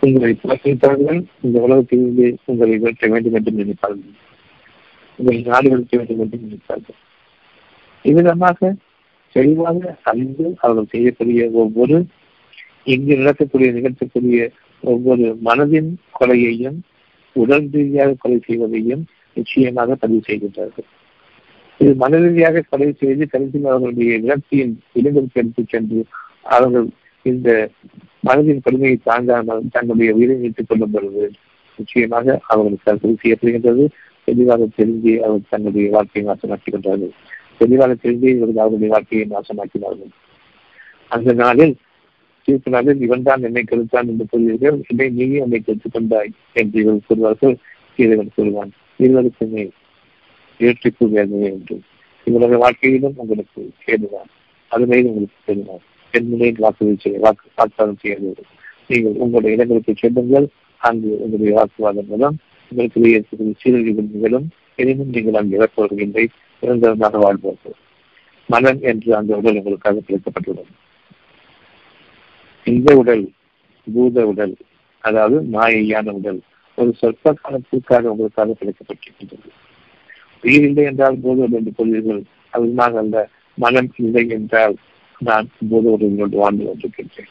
உங்களை பார்க்கின்றார்கள் இந்த உலகத்திலிருந்து உங்களை வெற்ற வேண்டும் என்று நினைப்பார்கள் உங்களை நாடு வெற்ற வேண்டும் என்று நினைப்பார்கள் இவ்விதமாக தெளிவாக அறிந்து அவர்கள் செய்யக்கூடிய ஒவ்வொரு இங்கு நடக்கக்கூடிய நிகழ்த்தக்கூடிய ஒவ்வொரு மனதின் கொலையையும் உடல் ரீதியாக கொலை செய்வதையும் நிச்சயமாக பதிவு செய்கின்றார்கள். இது மன ரீதியாக கொலை செய்து கருத்தில் அவர்களுடைய விரக்தியின் இடங்களுக்கு எடுத்துச் சென்று அவர்கள் இந்த மனதின் கடுமையை தாங்காமல் தங்களுடைய உயிரை நீட்டுக் கொள்ளும் பொழுது நிச்சயமாக அவர்களுக்கு அது செய்யப்படுகின்றது தெளிவாக தெரிஞ்சே அவர் தங்களுடைய வாழ்க்கையை நாசமாக்கின்றார்கள் தெளிவாக தெரிந்து இவர்கள் அவருடைய வாழ்க்கையை நாசமாக்கினார்கள். அந்த நாளில் தீர்ப்பு நாளில் இவன் தான் என்னை கருத்தான் என்று கூறுவீர்கள் இதை நீயே என்னை கெடுத்துக் கொண்டாய் என்று இவர்கள் கூறுவார்கள். இறைவன் கூறுவான் இருவருக்குமே இரட்டிப்பு வேதனை என்று. இவரது வாழ்க்கையிலும் உங்களுக்கு கேடுவான் அதுமையில் உங்களுக்கு தெரிவான் என் வாக்குறுதி செய்ய வாக்கு வாக்குவாதம் செய்ய வேண்டும் நீங்கள் உங்களுடைய இடங்களுக்கு செல்லுங்கள். அங்கு உங்களுடைய வாக்குவாதம் மூலம் உங்களுக்கு ஏற்படும் சீரழிவுகள் நிகழும். எனினும் நீங்கள் அங்கு இறப்பவர்களை நிரந்தரமாக வாழ்வார்கள் மனம் என்று அந்த உடல் உங்களுக்காக பிழைக்கப்பட்டுள்ளது இந்த உடல் பூத உடல் அதாவது மாயையான உடல் ஒரு சொற்ப காலத்திற்காக உங்களுக்காக பிழைக்கப்பட்டிருக்கின்றது உயிர் இல்லை என்றால் பூத உடல் என்று கொள்வீர்கள் அதுமாக அல்ல மனம் இல்லை என்றால் நான் போது உடலோடு வாழ்ந்து கொண்டிருக்கின்றேன்.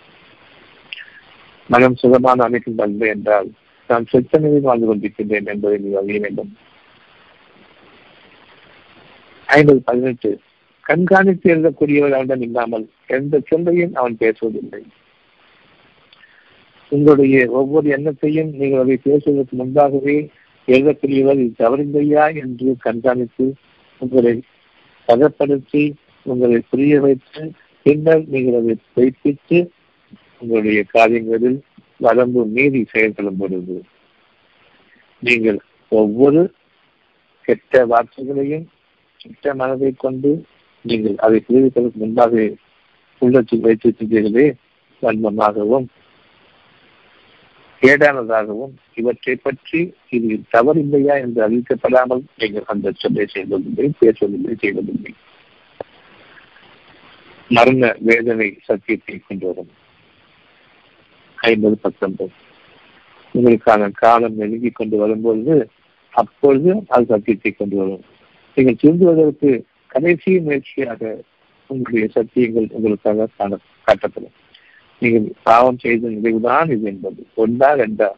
மனம் சுகமான அமைக்கும் அல்ல என்றால் நான் சொச்சனையில் வாழ்ந்து கொண்டிருக்கின்றேன் என்பதை நீங்கள் அறிய வேண்டும். ஐம்பது பதினெட்டு. கண்காணித்து எழுதக்கூடியவர் அவனிடம் இல்லாமல் எந்த சொல்லையும் அவன் பேசுவதில்லை. உங்களுடைய ஒவ்வொரு எண்ணத்தையும் நீங்கள் அதை பேசுவதற்கு முன்பாகவே எழுதக்கூடியவர் இது தவறில்லையா என்று கண்காணித்து உங்களை பதப்படுத்தி உங்களை புரிய வைத்து பின்னர் நீங்கள் அதை பொய்ப்பித்து உங்களுடைய காரியங்களில் வரம்பு மீறி செயல்படும் பொழுது நீங்கள் ஒவ்வொரு கெட்ட வார்த்தைகளையும் கெட்ட மனதை கொண்டு நீங்கள் அதை தெரிவிப்பதற்கு முன்பாக உள்ளத்தில் வைத்திருக்கின்றீர்களே வன்மமாகவும் கேடானதாகவும் இவற்றை பற்றி இது தவறில்லையா என்று அறிவிக்கப்படாமல் நீங்கள் அந்த சொல்லை செய்வதில்லை பேசுவதில்லை செய்வதில்லை மரண வேதனை சத்தியத்தை கொண்டு வரும். ஐம்பது பத்தொன்பது. உங்களுக்கான காலம் நெருங்கி கொண்டு வரும்பொழுது அப்பொழுது அது சத்தியத்தை கொண்டு வரும். நீங்கள் திருந்துவதற்கு கடைசி முயற்சியாக உங்களுடைய சத்தியங்கள் உங்களுக்காக காண காட்டப்படும். நீங்கள் பாவம் செய்த நினைவுதான் இது என்பது. ஒன்றா ரெண்டா?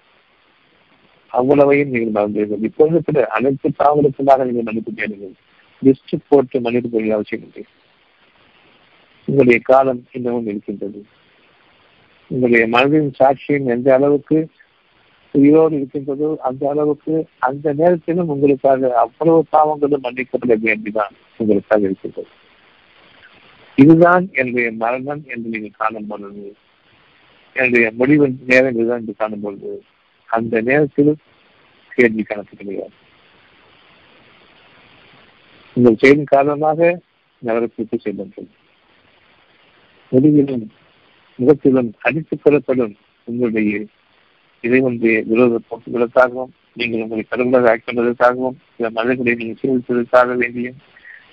அவ்வளவையும் நீங்கள் மறந்தீர்கள் இப்பொழுது கூட அனைத்து பாவங்களுக்குமாக நீங்கள் மன்னிப்பு தேடுங்கள் லிஸ்ட் போட்டு மன்னிப்பு கொள்ள அவசியம் இல்லை. உங்களுடைய காலம் இன்னமும் இருக்கின்றது. உங்களுடைய மனதின் சாட்சியம் எந்த அளவுக்கு உயிரோடு இருக்கின்றதோ அந்த அளவுக்கு அந்த நேரத்திலும் உங்களுக்காக அவ்வளவு பாவங்களும் மன்னிக்கப்பட வேண்டிதான் உங்களுக்காக இருக்கின்றது. இதுதான் என்னுடைய மரணம் என்று நீங்கள் காணும் பொழுது என்னுடைய முடிவு நேரம் இதுதான் என்று காணும் பொழுது அந்த நேரத்திலும் கேள்வி கணக்கு கிடையாது உங்கள் செயலின் காரணமாக நகரத்திற்கு செல்லுங்கள். முடிவிலும் முகத்திலும் அடித்துக் கொள்ளப்படும் உங்களுடைய இறைவனுடைய விரோத போக்குகளுக்காகவும் நீங்கள் உங்களை கடவுளாக ஆக்கிக்கொண்டதற்காகவும் சில மனிதர்களை நீங்கள் சீர்திருத்ததற்காக வேண்டியும்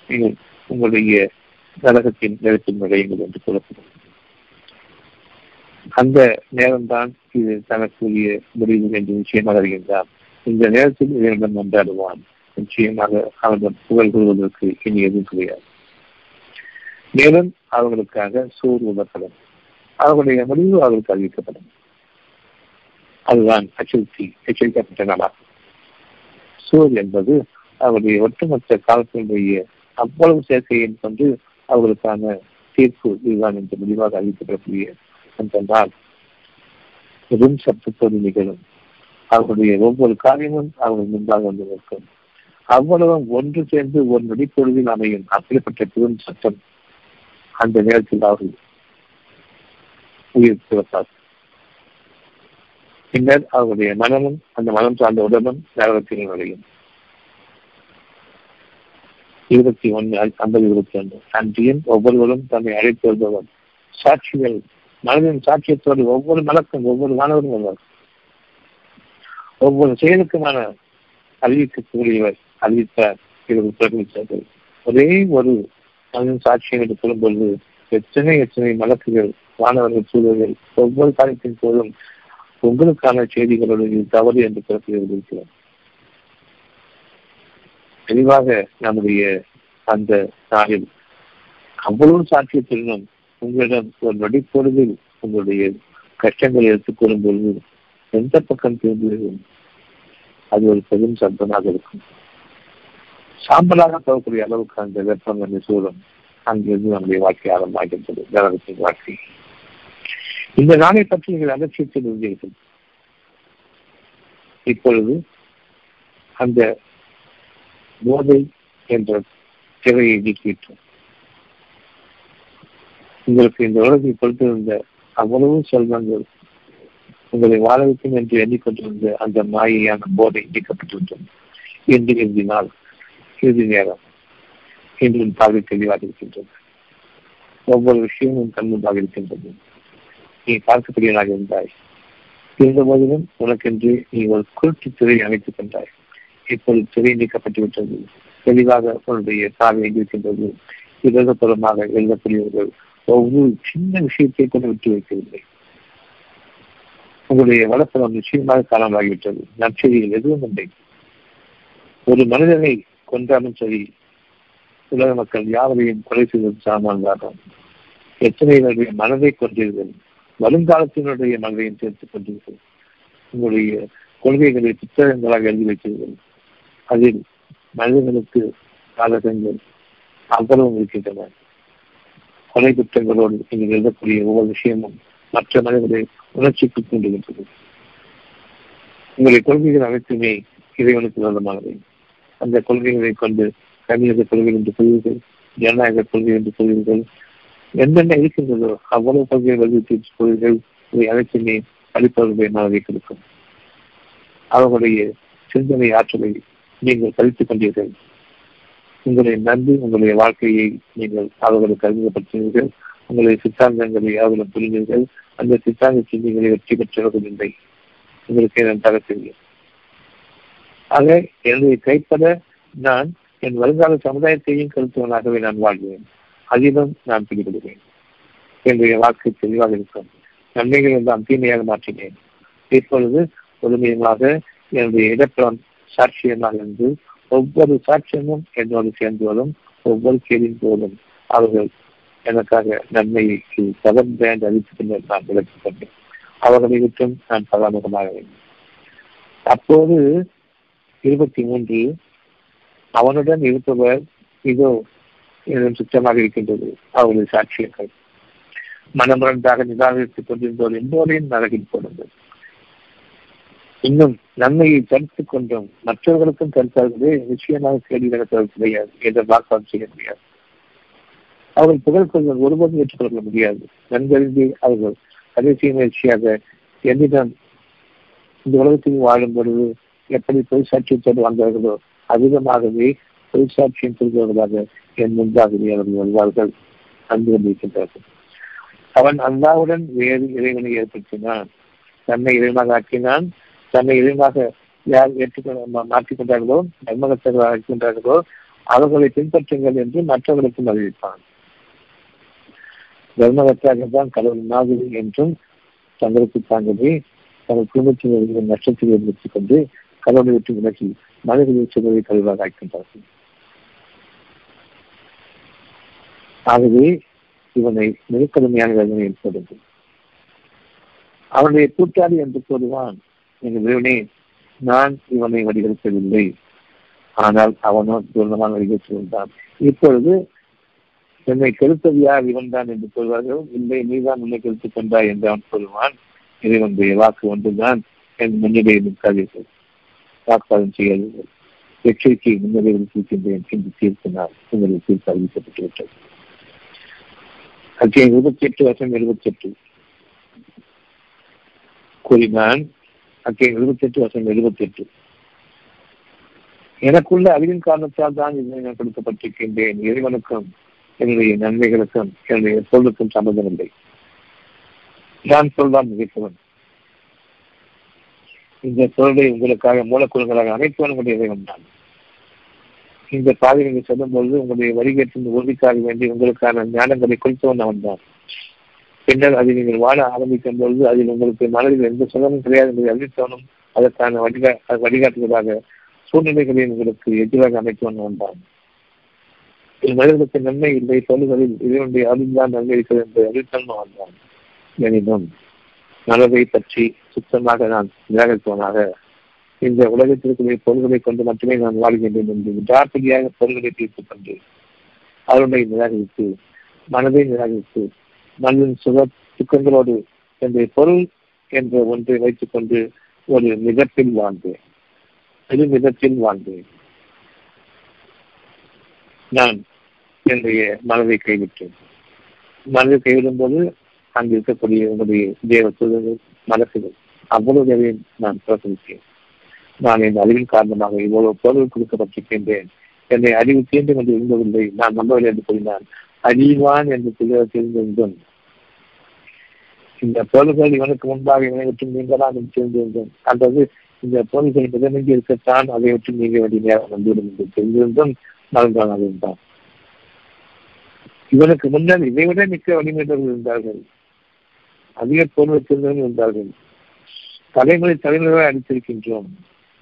நீங்கள் உங்களுடைய நரகத்தின் நேரத்தில் நுழையுங்கள் என்று கூறப்படும் அந்த நேரம்தான் இது தனக்குரிய முடிவு என்று நிச்சயமாக அறிகின்றான். இந்த நேரத்தில் இதனிடம் கொண்டாடுவான் நிச்சயமாக அவனிடம் புகழ் கொள்வதற்கு இனி எதுவும் கிடையாது. மேலும் அவர்களுக்காக சூர் உணர்த்தப்படும் அவர்களுடைய முடிவு அவர்களுக்கு அறிவிக்கப்படும். அதுதான் அச்சுறுத்தி எச்சரிக்கப்பட்ட நாளாகும். சூர் என்பது அவருடைய ஒட்டுமொத்த காலத்தினுடைய அவ்வளவு சேர்க்கையின் கொண்டு அவர்களுக்கான தீர்ப்பு இதுதான் என்று முடிவாக அறிவிக்கப்படக்கூடிய அந்த நாள். பெரும் சப்தத்தோடு நிகழும். அவர்களுடைய ஒவ்வொரு காரியமும் அவர்கள் முன்பாக வந்து நிற்கும். அவ்வளவும் ஒன்று சேர்ந்து ஒரு நொடிப்பொழுதில் அமையும். அப்படிப்பட்ட பெரும் சட்டம் அந்த நேரத்தில் அவர்கள் உயிர் பிறப்பார் பின்னர் அவருடைய மனமும் அந்த மனம் சார்ந்த உடலும் நரகத்தில் நுழையும் இருபத்தி ஒன்று ஐம்பது இருபத்தி ஒன்று. அன்றியும் ஒவ்வொருவரும் தன்னை அழைத்து வருபவர். சாட்சிகள் மனதின் சாட்சியத்தோடு ஒவ்வொரு மலக்கும் ஒவ்வொரு மாணவரும் வருவார். ஒவ்வொரு செயலுக்குமான அறிவிக்கக்கூடியவர் அறிவித்தார். இவர்கள் பிரகமித்தார்கள் ஒரே ஒரு மனதின் சாட்சியம் என்று சொல்லும்பொழுது எத்தனை எத்தனை மலக்குகள் மாணவர்கள் சூழல்கள் ஒவ்வொரு காலத்தின் போதும் உங்களுக்கான செய்திகளோடு இது தவறு என்று பிறப்பிருக்கிறோம் தெளிவாக நம்முடைய அந்த நாளில் அவ்வளவு சாட்சியத்திலும் உங்களிடம் ஒரு நொடிப்பொழுதில் உங்களுடைய கஷ்டங்களை எடுத்துக்கொள்ளும் பொழுது எந்த பக்கம் திரும்புகிறோம்? அது ஒரு பெரும் சப்தமாக இருக்கும். சாம்பலாக போகக்கூடிய அளவுக்கு அந்த வெப்பங்கள் அந்த அங்கிருந்து நம்முடைய வாழ்க்கை ஆரம்பமாகின்றது நரகத்தின் வாழ்க்கை. இந்த நாளை பற்றி நீங்கள் அலட்சியத்தில் இருந்தீர்கள். இப்பொழுது அந்த போதை என்ற திரையை நீக்கிவிட்டோம். உங்களுக்கு இந்த உலகத்தை கொடுத்திருந்த அவ்வளவு செல்வங்கள் உங்களை வாழ வைக்கும் என்று எண்ணிக்கொண்டிருந்த அந்த மாயையான போதை நீக்கப்பட்டிருந்தோம் என்று எழுதினால் சிறிது நேரம் இன்று உன் பார்வை தெளிவாக இருக்கின்றது ஒவ்வொரு விஷயமும் கண்முன்பாக இருக்கின்றது. நீ பார்க்கக்கூடியவனாக இருந்தாய். இருந்த போதிலும் உனக்கென்று நீ ஒரு குருட்டு திரையை அமைத்துக் கொண்டாய். இப்போது திரை நீக்கப்பட்டு விட்டது. தெளிவாக உன்னுடைய பார்வை இருக்கின்றது இடதுபுறமாக எழுதக்கூடியவர்கள் ஒவ்வொரு சின்ன விஷயத்தை கூட விட்டு வைக்கவில்லை. உங்களுடைய வளப்பலம் நிச்சயமாக காணாமலாகிவிட்டது நற்செய்தியில் எதுவும் இல்லை. ஒரு மனிதனை கொன்றாலும் சரி உலக மக்கள் யாவரையும் கொலை செய்வது சாமான்தாகும் எத்தனை மனதை கொன்றீர்கள் வருங்காலத்தினுடைய மனதையும் சேர்த்துக் கொண்டீர்கள் உங்களுடைய கொள்கைகளை புத்தகங்களாக எழுதி வைத்தீர்கள் அதில் மனிதர்களுக்கு சாதகங்கள் அவ்வளவு இருக்கின்றன. கொலை குற்றங்களோடு நீங்கள் எழுதக்கூடிய ஒவ்வொரு விஷயமும் மற்ற மனிதர்களை உணர்ச்சிக்கு தூண்டுகின்றது. உங்களுடைய கொள்கைகள் அனைத்துமே இறைவனுக்கு சொந்தமானவை அந்த கொள்கைகளை கொண்டு கம்யூனிச கொள்கை என்று சொல்வீர்கள் ஜனநாயக கொள்கை என்று சொல்வீர்கள் என்னென்ன இருக்கின்றதோ அவ்வளவு கொள்கைகள் வலியுறுத்தி கொள்கைகள் இவை அனைத்துமே அளிப்பவர்களுடைய மனதை கொடுக்கும். அவர்களுடைய சிந்தனை ஆற்றலை நீங்கள் கழித்துக் கொண்டீர்கள். உங்களை நம்பி உங்களுடைய வாழ்க்கையை நீங்கள் அவர்களுக்கு அறிமுகப்படுத்தினீர்கள். உங்களுடைய சித்தாந்தங்களை அவர்களும் புரிந்தீர்கள். அந்த சித்தாந்த சிந்தங்களை வெற்றி பெற்றவர்கள் இல்லை. உங்களுக்கு நன்றாக தெரியும் ஆக என்னுடைய கைப்பட நான் என் வருங்கால சமுதாயத்தையும் கருத்துவனாகவே நான் வாழ்வேன். அதிலும் நான் பிடிபடுவேன். என்னுடைய வாக்கு தெளிவாக இருக்கும். நன்மைகள் எல்லாம் தீமையாக மாற்றினேன். இப்பொழுது முழுமையமாக என்னுடைய இடப்புறம் சாட்சியமாக இருந்து ஒவ்வொரு சாட்சியமும் என்னோடு சேர்ந்து வரும் ஒவ்வொரு கேள்வியின் போதும் அவர்கள் எனக்காக நன்மையை தொடர்ந்து அளித்துக் பின்னர் நான் விளக்கிக் கொண்டேன். அவர்களை விட்டும் நான் பராமுகமாக வேண்டும். அப்போது இருபத்தி மூன்று அவனுடன் இருப்பவர் இதோ என்னும் சுத்தமாக இருக்கின்றது. அவருடைய சாட்சியங்கள். மனமுரண்டாக நிராகரித்துக் கொண்டிருந்தோர் எல்லோரையும் நரகில் போடுங்கள். இன்னும் நன்மையை தடுத்துக் கொண்டும் மற்றவர்களுக்கும் தடுத்தார்களே நிச்சயமாக கேள்வி நடத்துவது கிடையாது என்ற வாக்குவாதம் செய்ய முடியாது. அவர்கள் புகழ் கொள்வது ஒருபோதும் ஏற்றுக்கொள்ள முடியாது. நன்கருதி அவர்கள் கடைசி முயற்சியாக என்னிடம் இந்த உலகத்தில் வாழும் பொழுது எப்படி பொய் சாட்சியத்தோடு வாழ்ந்தார்களோ அதிகமாகவே பொய் சாட்சியம் என் முன்பாகவே அவர்கள் வருவார்கள் அன்பு கொண்டிருக்கின்றார்கள் அவன் அல்லாவுடன் வேறு இறைவனை ஏற்படுத்தினான். தன்னை இறைவனாக ஆக்கினான். தன்னை இறைவனாக யார் ஏற்றுக்கொள்ள மாற்றிக்கொண்டார்களோ நன்மகத்தர்களாக இருக்கின்றார்களோ அவர்களை பின்பற்றுங்கள் என்று மற்றவர்களுக்கும் அறிவிப்பான். தர்மகத்தாக தான் கடவுள் மாதிரி என்றும் தங்களுக்கு தாங்களே தங்கள் குடும்பத்தினர்களின் நஷ்டத்தில் ஏற்படுத்திக் கொண்டு கடவுளை விட்டு விலகி மனிதர்கள் சொல்வதை கருவாக ஆக்கின்றார்கள் ஆகவே இவனை மிகக்கடுமையான வேதனை ஏற்படுது. அவனுடைய கூட்டாளி என்று கூறுவான் எங்கள் தேவனே நான் இவனை வடிவெடுக்கவில்லை ஆனால் அவனோ வடிகரித்து கொண்டான் இப்பொழுது என்னை கெடுத்தது யார் இவன் தான் என்று சொல்வார்கள். இல்லை நீதான் உன்னை கெடுத்துக் கொண்டாய் என்று அவன் சொல்வான் இறைவனுடைய வாக்கு ஒன்றுதான். என் முன்னிலையை நிற்காதீர்கள். வாக்குவாதம் செய்யாதீர்கள் எச்சரிக்கை முன்னிலையில் இருக்கின்றேன் என்று தீர்த்தினால் உங்களுக்கு தீர்ப்பு அறிவிக்கப்பட்டு விட்டது அத்தியம் இருபத்தி எட்டு வருஷம் எழுபத்தி எட்டு கூறினான் அத்தியம் இருபத்தி எட்டு வருஷம் எழுபத்தி எட்டு எனக்குள்ள அறிவின் காரணத்தால் தான் இதனை நான் கொடுக்கப்பட்டிருக்கின்றேன். இறைவனுக்கும் என்னுடைய நன்மைகளுக்கும் என்னுடைய சொல்லுக்கும் சம்பந்தம் இல்லை நான் சொல்வான் மிகச்சவன் இந்த பொருளை உங்களுக்காக மூலக்கூறுகளாக அமைப்பவன் உங்களுடைய இறைவன் தான். இந்த பாதை நீங்கள் சொல்லும் பொழுது உங்களுடைய வரிகேற்றின் உறுதிக்காக வேண்டி உங்களுக்கான ஞானங்களை குறித்தவன் அவன் தான். பின்னர் அதை நீங்கள் வாழ ஆரம்பிக்கும் பொழுது அதில் உங்களுக்கு மனதில் எந்த சுகமும் கிடையாது என்பதை அறிவித்தவனும் அதற்கான வழிகா வழிகாட்டுவதாக சூழ்நிலைகளை உங்களுக்கு எதிராக அமைத்தவன் அவன் தான். மனிதர்களுக்கு நன்மை இல்லை சொல்லுகளில் இதனுடைய அருள்தான் நன்மை இருக்கிறது என்று அறிவித்தவன் அவன் தான். எனினும் மனதை பற்றி சுத்தமாக நான் நிராகரிப்பவனாக இந்த உலகத்திற்குரிய பொருள்களை கொண்டு மட்டுமே நான் வாழ்கின்றேன் என்று விடாப்பிடியாக பொருள்களை தீர்த்துக் கொண்டு அவருடைய நிராகரித்து மனதை நிராகரித்து மண்ணின் சுக துக்கங்களோடு என்னுடைய பொருள் என்ற ஒன்றை வைத்துக் கொண்டு ஒரு மிதத்தில் வாழ்ந்தேன். பெரு மிதத்தில் வாழ்ந்தேன். நான் என்னுடைய மனதை கைவிட்டேன். மனதை கைவிடும் போது அங்கு இருக்கக்கூடிய உங்களுடைய தேவ சூழல்கள் மனசுகள் அவ்வளவு தேவையும் நான் புறக்கணித்தேன். நான் என் அறிவின் காரணமாக இவ்வளவு பொருள் கொடுக்கப்பட்டிருக்கின்றேன் என்னை அறிவு தீர்ந்து கொண்டு இருந்ததில்லை. நான் நம்பவில்லை என்று கூறினான் அறிவான் என்று தெரிந்திருந்தும் இந்த பொருள்கள் இவனுக்கு முன்பாக இவனை விட்டு நீங்களாம் என்று தெரிந்திருந்தோம் அல்லது இந்த பொருள்கள் மிதமின்றி இருக்கத்தான் அதை விட்டு நீங்க வேண்டிய நேரம் வந்துவிடும் என்று தெரிந்திருந்தும் மறந்தான் இருந்தான் இவனுக்கு முன்னர் இதை விட மிக்க வழிமுறைகள் இருந்தார்கள். அதிக போர் வைத்திருந்தவர்கள் இருந்தார்கள். தலைமுறை தலைமுறை அடித்திருக்கின்றோம்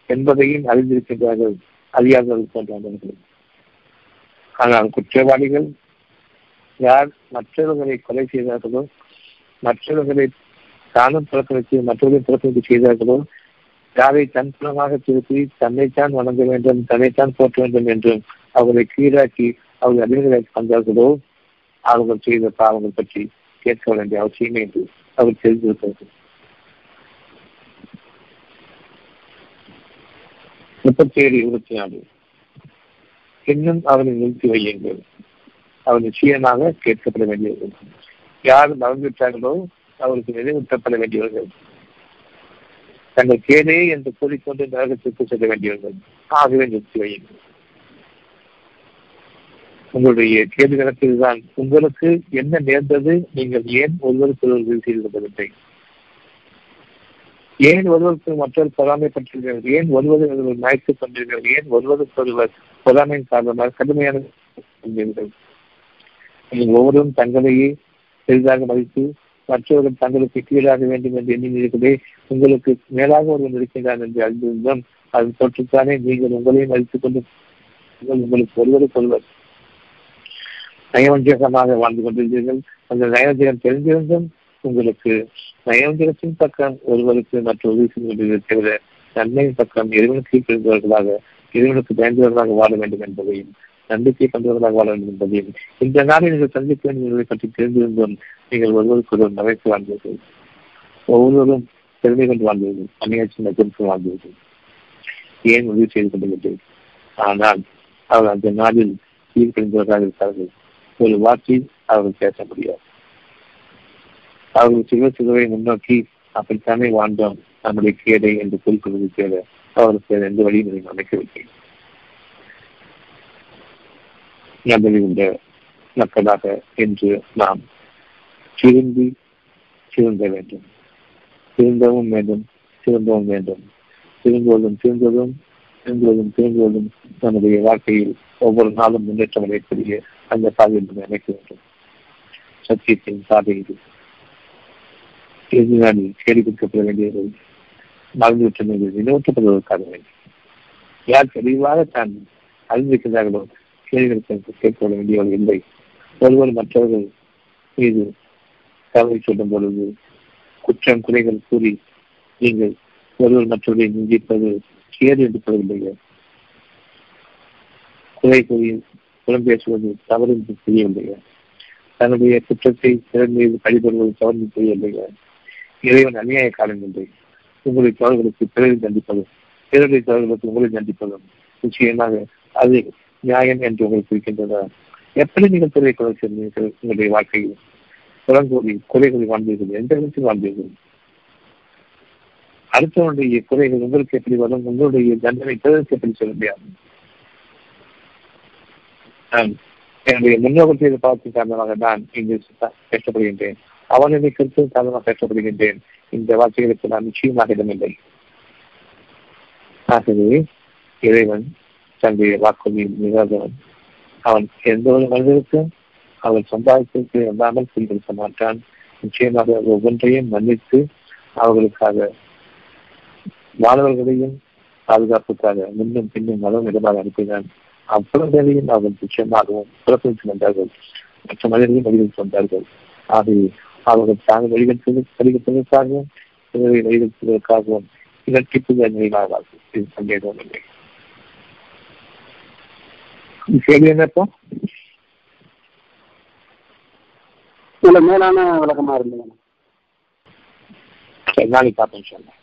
என்பதையும் அறிந்திருக்கின்றார்கள் அறியாதவர்கள் போன்றவர்கள் ஆனால் குற்றவாளிகள் யார் மற்றவர்களை கொலை செய்தார்களோ மற்றவர்களை தானும் புறக்கணித்து மற்றவர்களை புறக்கணித்து செய்தார்களோ யாரை தன் புலமாக திருப்பி தன்னைத்தான் வணங்க வேண்டும் தன்னைத்தான் போற்ற வேண்டும் என்றும் அவர்களை கீழாக்கி அவர்கள் அறிவுகளை வந்தார்களோ அவர்கள் செய்த பாவங்கள் பற்றி கேட்க வேண்டிய அவசியமே என்று அவர் தெரிந்திருக்கிறது முப்பத்தி ஏழு இருபத்தி நாலு இன்னும் அவனை நிறுத்தி வையுங்கள். அவர் நிச்சயமாக கேட்கப்பட வேண்டியவர்கள். யார் மறந்துவிட்டார்களோ அவருக்கு நினைவூட்டப்பட வேண்டியவர்கள். தங்கள் கேடே என்று கூறிக்கொண்டு நரகத்திற்கு செல்ல வேண்டியவர்கள். ஆகவே நிறுத்தி வையுங்கள். உங்களுடைய கேள்வி கணக்கில்தான் உங்களுக்கு என்ன நேர்ந்தது? நீங்கள் ஏன் ஒருவருக்கு ஒருவர் செய்து ஏன் ஒருவருக்கு மற்றொரு பொறாமைப்பட்டீர்கள் ஏன் ஒருவரை ஒருவர் மயத்துக் கொண்டிருக்கிறது ஏன் ஒருவருக்கு ஒருவர் பொறாமையின் காரணமாக கடுமையான நீங்கள் ஒவ்வொருவரும் தங்களையே பெரிதாக மதித்து மற்றவர்கள் தங்களுக்கு கீழாக வேண்டும் என்று எண்ணினீர்களே உங்களுக்கு மேலாக ஒருவன் இருக்கின்றான் என்று அறிந்திருந்தோம். அதன் தொற்றுத்தானே நீங்கள் உங்களையும் மதித்துக் கொண்டு உங்களுக்கு ஒருவருக்கு ஒருவர் நயவஞ்சகமாக வாழ்ந்து கொண்டிருந்தீர்கள். அந்த நயவஞ்சகம் தெரிந்திருந்தும் உங்களுக்கு நயவஞ்சகத்தின் பக்கம் ஒருவருக்கு மற்ற உதவி செய்து கொண்டிருந்ததை தவிர நன்மையின் பக்கம் இறைவனுக்கு பிரிந்தவர்களாக இறைவனுக்கு பயந்தவர்களாக வாழ வேண்டும் என்பதையும் நம்பிக்கை கொண்டவர்களாக வாழ வேண்டும் என்பதையும் இந்த நாளில் நீங்கள் சந்திக்க வேண்டும் பற்றி தெரிந்திருந்தும் நீங்கள் ஒருவருக்கு ஒருவர் நகைத்து வாழ்ந்தீர்கள். ஒவ்வொருவரும் பெருமை கொண்டு வாழ்ந்தீர்கள். அந்நியாட்சி நகருக்கு வாழ்ந்தீர்கள். ஏன் உதவி செய்து கொண்டிருந்தீர்கள் ஆனால் அவர் அந்த நாளில் கீழ்கழிந்தவர்களாக இருக்கிறார்கள் ஒரு வார்த்தை அவர்கள் பேச முடியாது. அவர்கள் சிவ சிலுவை முன்னோக்கி அப்படித்தானே வாழ்ந்தோம். நம்முடைய கேடை என்று குறிப்பிடுவது தேவை அவருக்கு எந்த வழியும் அமைக்கவில்லை. அமைக்கவில்லை நம்புகின்ற மக்களாக என்று நாம் திரும்பி திருந்த வேண்டும். திருந்தவும் வேண்டும் திரும்பவும் வேண்டும். திரும்புவதும் திரும்புவதும் திரும்புவதும் திரும்புவதும் நம்முடைய வாழ்க்கையில் ஒவ்வொரு நாளும் முன்னேற்றம் அடையக்கூடிய அந்த சாதியில் நம்ம அமைக்க வேண்டும் சத்தியத்தின் பாதை இது எதிராளி கேள்விக்கப்பட வேண்டியது மறந்துவிட்ட நினைவூட்டப்படுவதற்காக வேண்டும். யார் தெளிவாக தான் அறிந்திருக்கிறார்களோ கேள்விகளுக்கு கேட்கப்பட வேண்டியவர்கள் இல்லை. ஒருவர் மற்றவர்கள் மீது தவறி சொல்லும் பொழுது குற்றம் குறைகள் கூறி நீங்கள் ஒருவர் மற்றவர்களை நிந்திப்பது கேடு என்று சொல்லவில்லை குறை கூறி புறம் பேசுவது தவறு என்று தெரியவில்லை தன்னுடைய குற்றத்தை பிறர் மீது கழிபடுவது தவறு தெரியவில்லை இறைவன் அநியாய காலம் இல்லை உங்களுடைய தவறுகளுக்கு பிறரை தண்டிப்பதும் பிறருடைய தவறுகளுக்கு உங்களை தண்டிப்பதும் நிச்சயமாக அது நியாயம் என்று உங்களுக்கு இருக்கின்றதா? எப்படி நீங்கள் துறை கொலை செய்தீர்கள் உங்களுடைய வாழ்க்கையில்? புறங்கூறி குறைகளை வாழ்ந்தீர்கள் எந்த இடத்தில் வாழ்ந்தீர்கள்? அடுத்தவனுடைய குறைகள் உங்களுக்கு எப்படி வரும்? உங்களுடைய தண்டனை பிறருக்கு எப்படி சொல்ல முடியாது? என்னுடைய முன்னோக்கத்தை பார்த்து காரணமாக நான் இங்கு கஷ்டப்படுகின்றேன் அவனுடைய கருத்து காரணமாக கஷ்டப்படுகின்றேன் இந்த வார்த்தைகளுக்கு நான் நிச்சயமாக இடமில்லை. ஆகவே இறைவன் தன்னுடைய வாக்குறுதியில் நிகழ்ந்தவன். அவன் எந்த ஒரு மனிதருக்கும் அவன் சம்பாதித்திற்கு இல்லாமல் குறிப்பிடுத்த மாட்டான். நிச்சயமாக ஒவ்வொன்றையும் மன்னித்து அவர்களுக்காக மாணவர்களையும் பாதுகாப்புக்காக முன்னும் பின்னும் மதம் இடமாக அனுப்பினான். அவ்வளவு வேலையும் அவர்கள் நிச்சயமாகவும் புறப்படுத்தி வந்தார்கள் மற்ற மனிதர்களையும் வழிகள் வந்தார்கள் ஆகவே அவர்கள் தாங்கள் வழிகட்டுவது வழிகட்டுவதற்காகவும் பிறரை வழிகட்டுவதற்காகவும் இரட்டிப்பு நிலையாவார்கள் இது சந்தேகம் இல்லை. கேள்வி என்னப்போ மேலான விளக்கமா இருந்தது நாளைக்கு பார்ப்போம் சொன்னேன்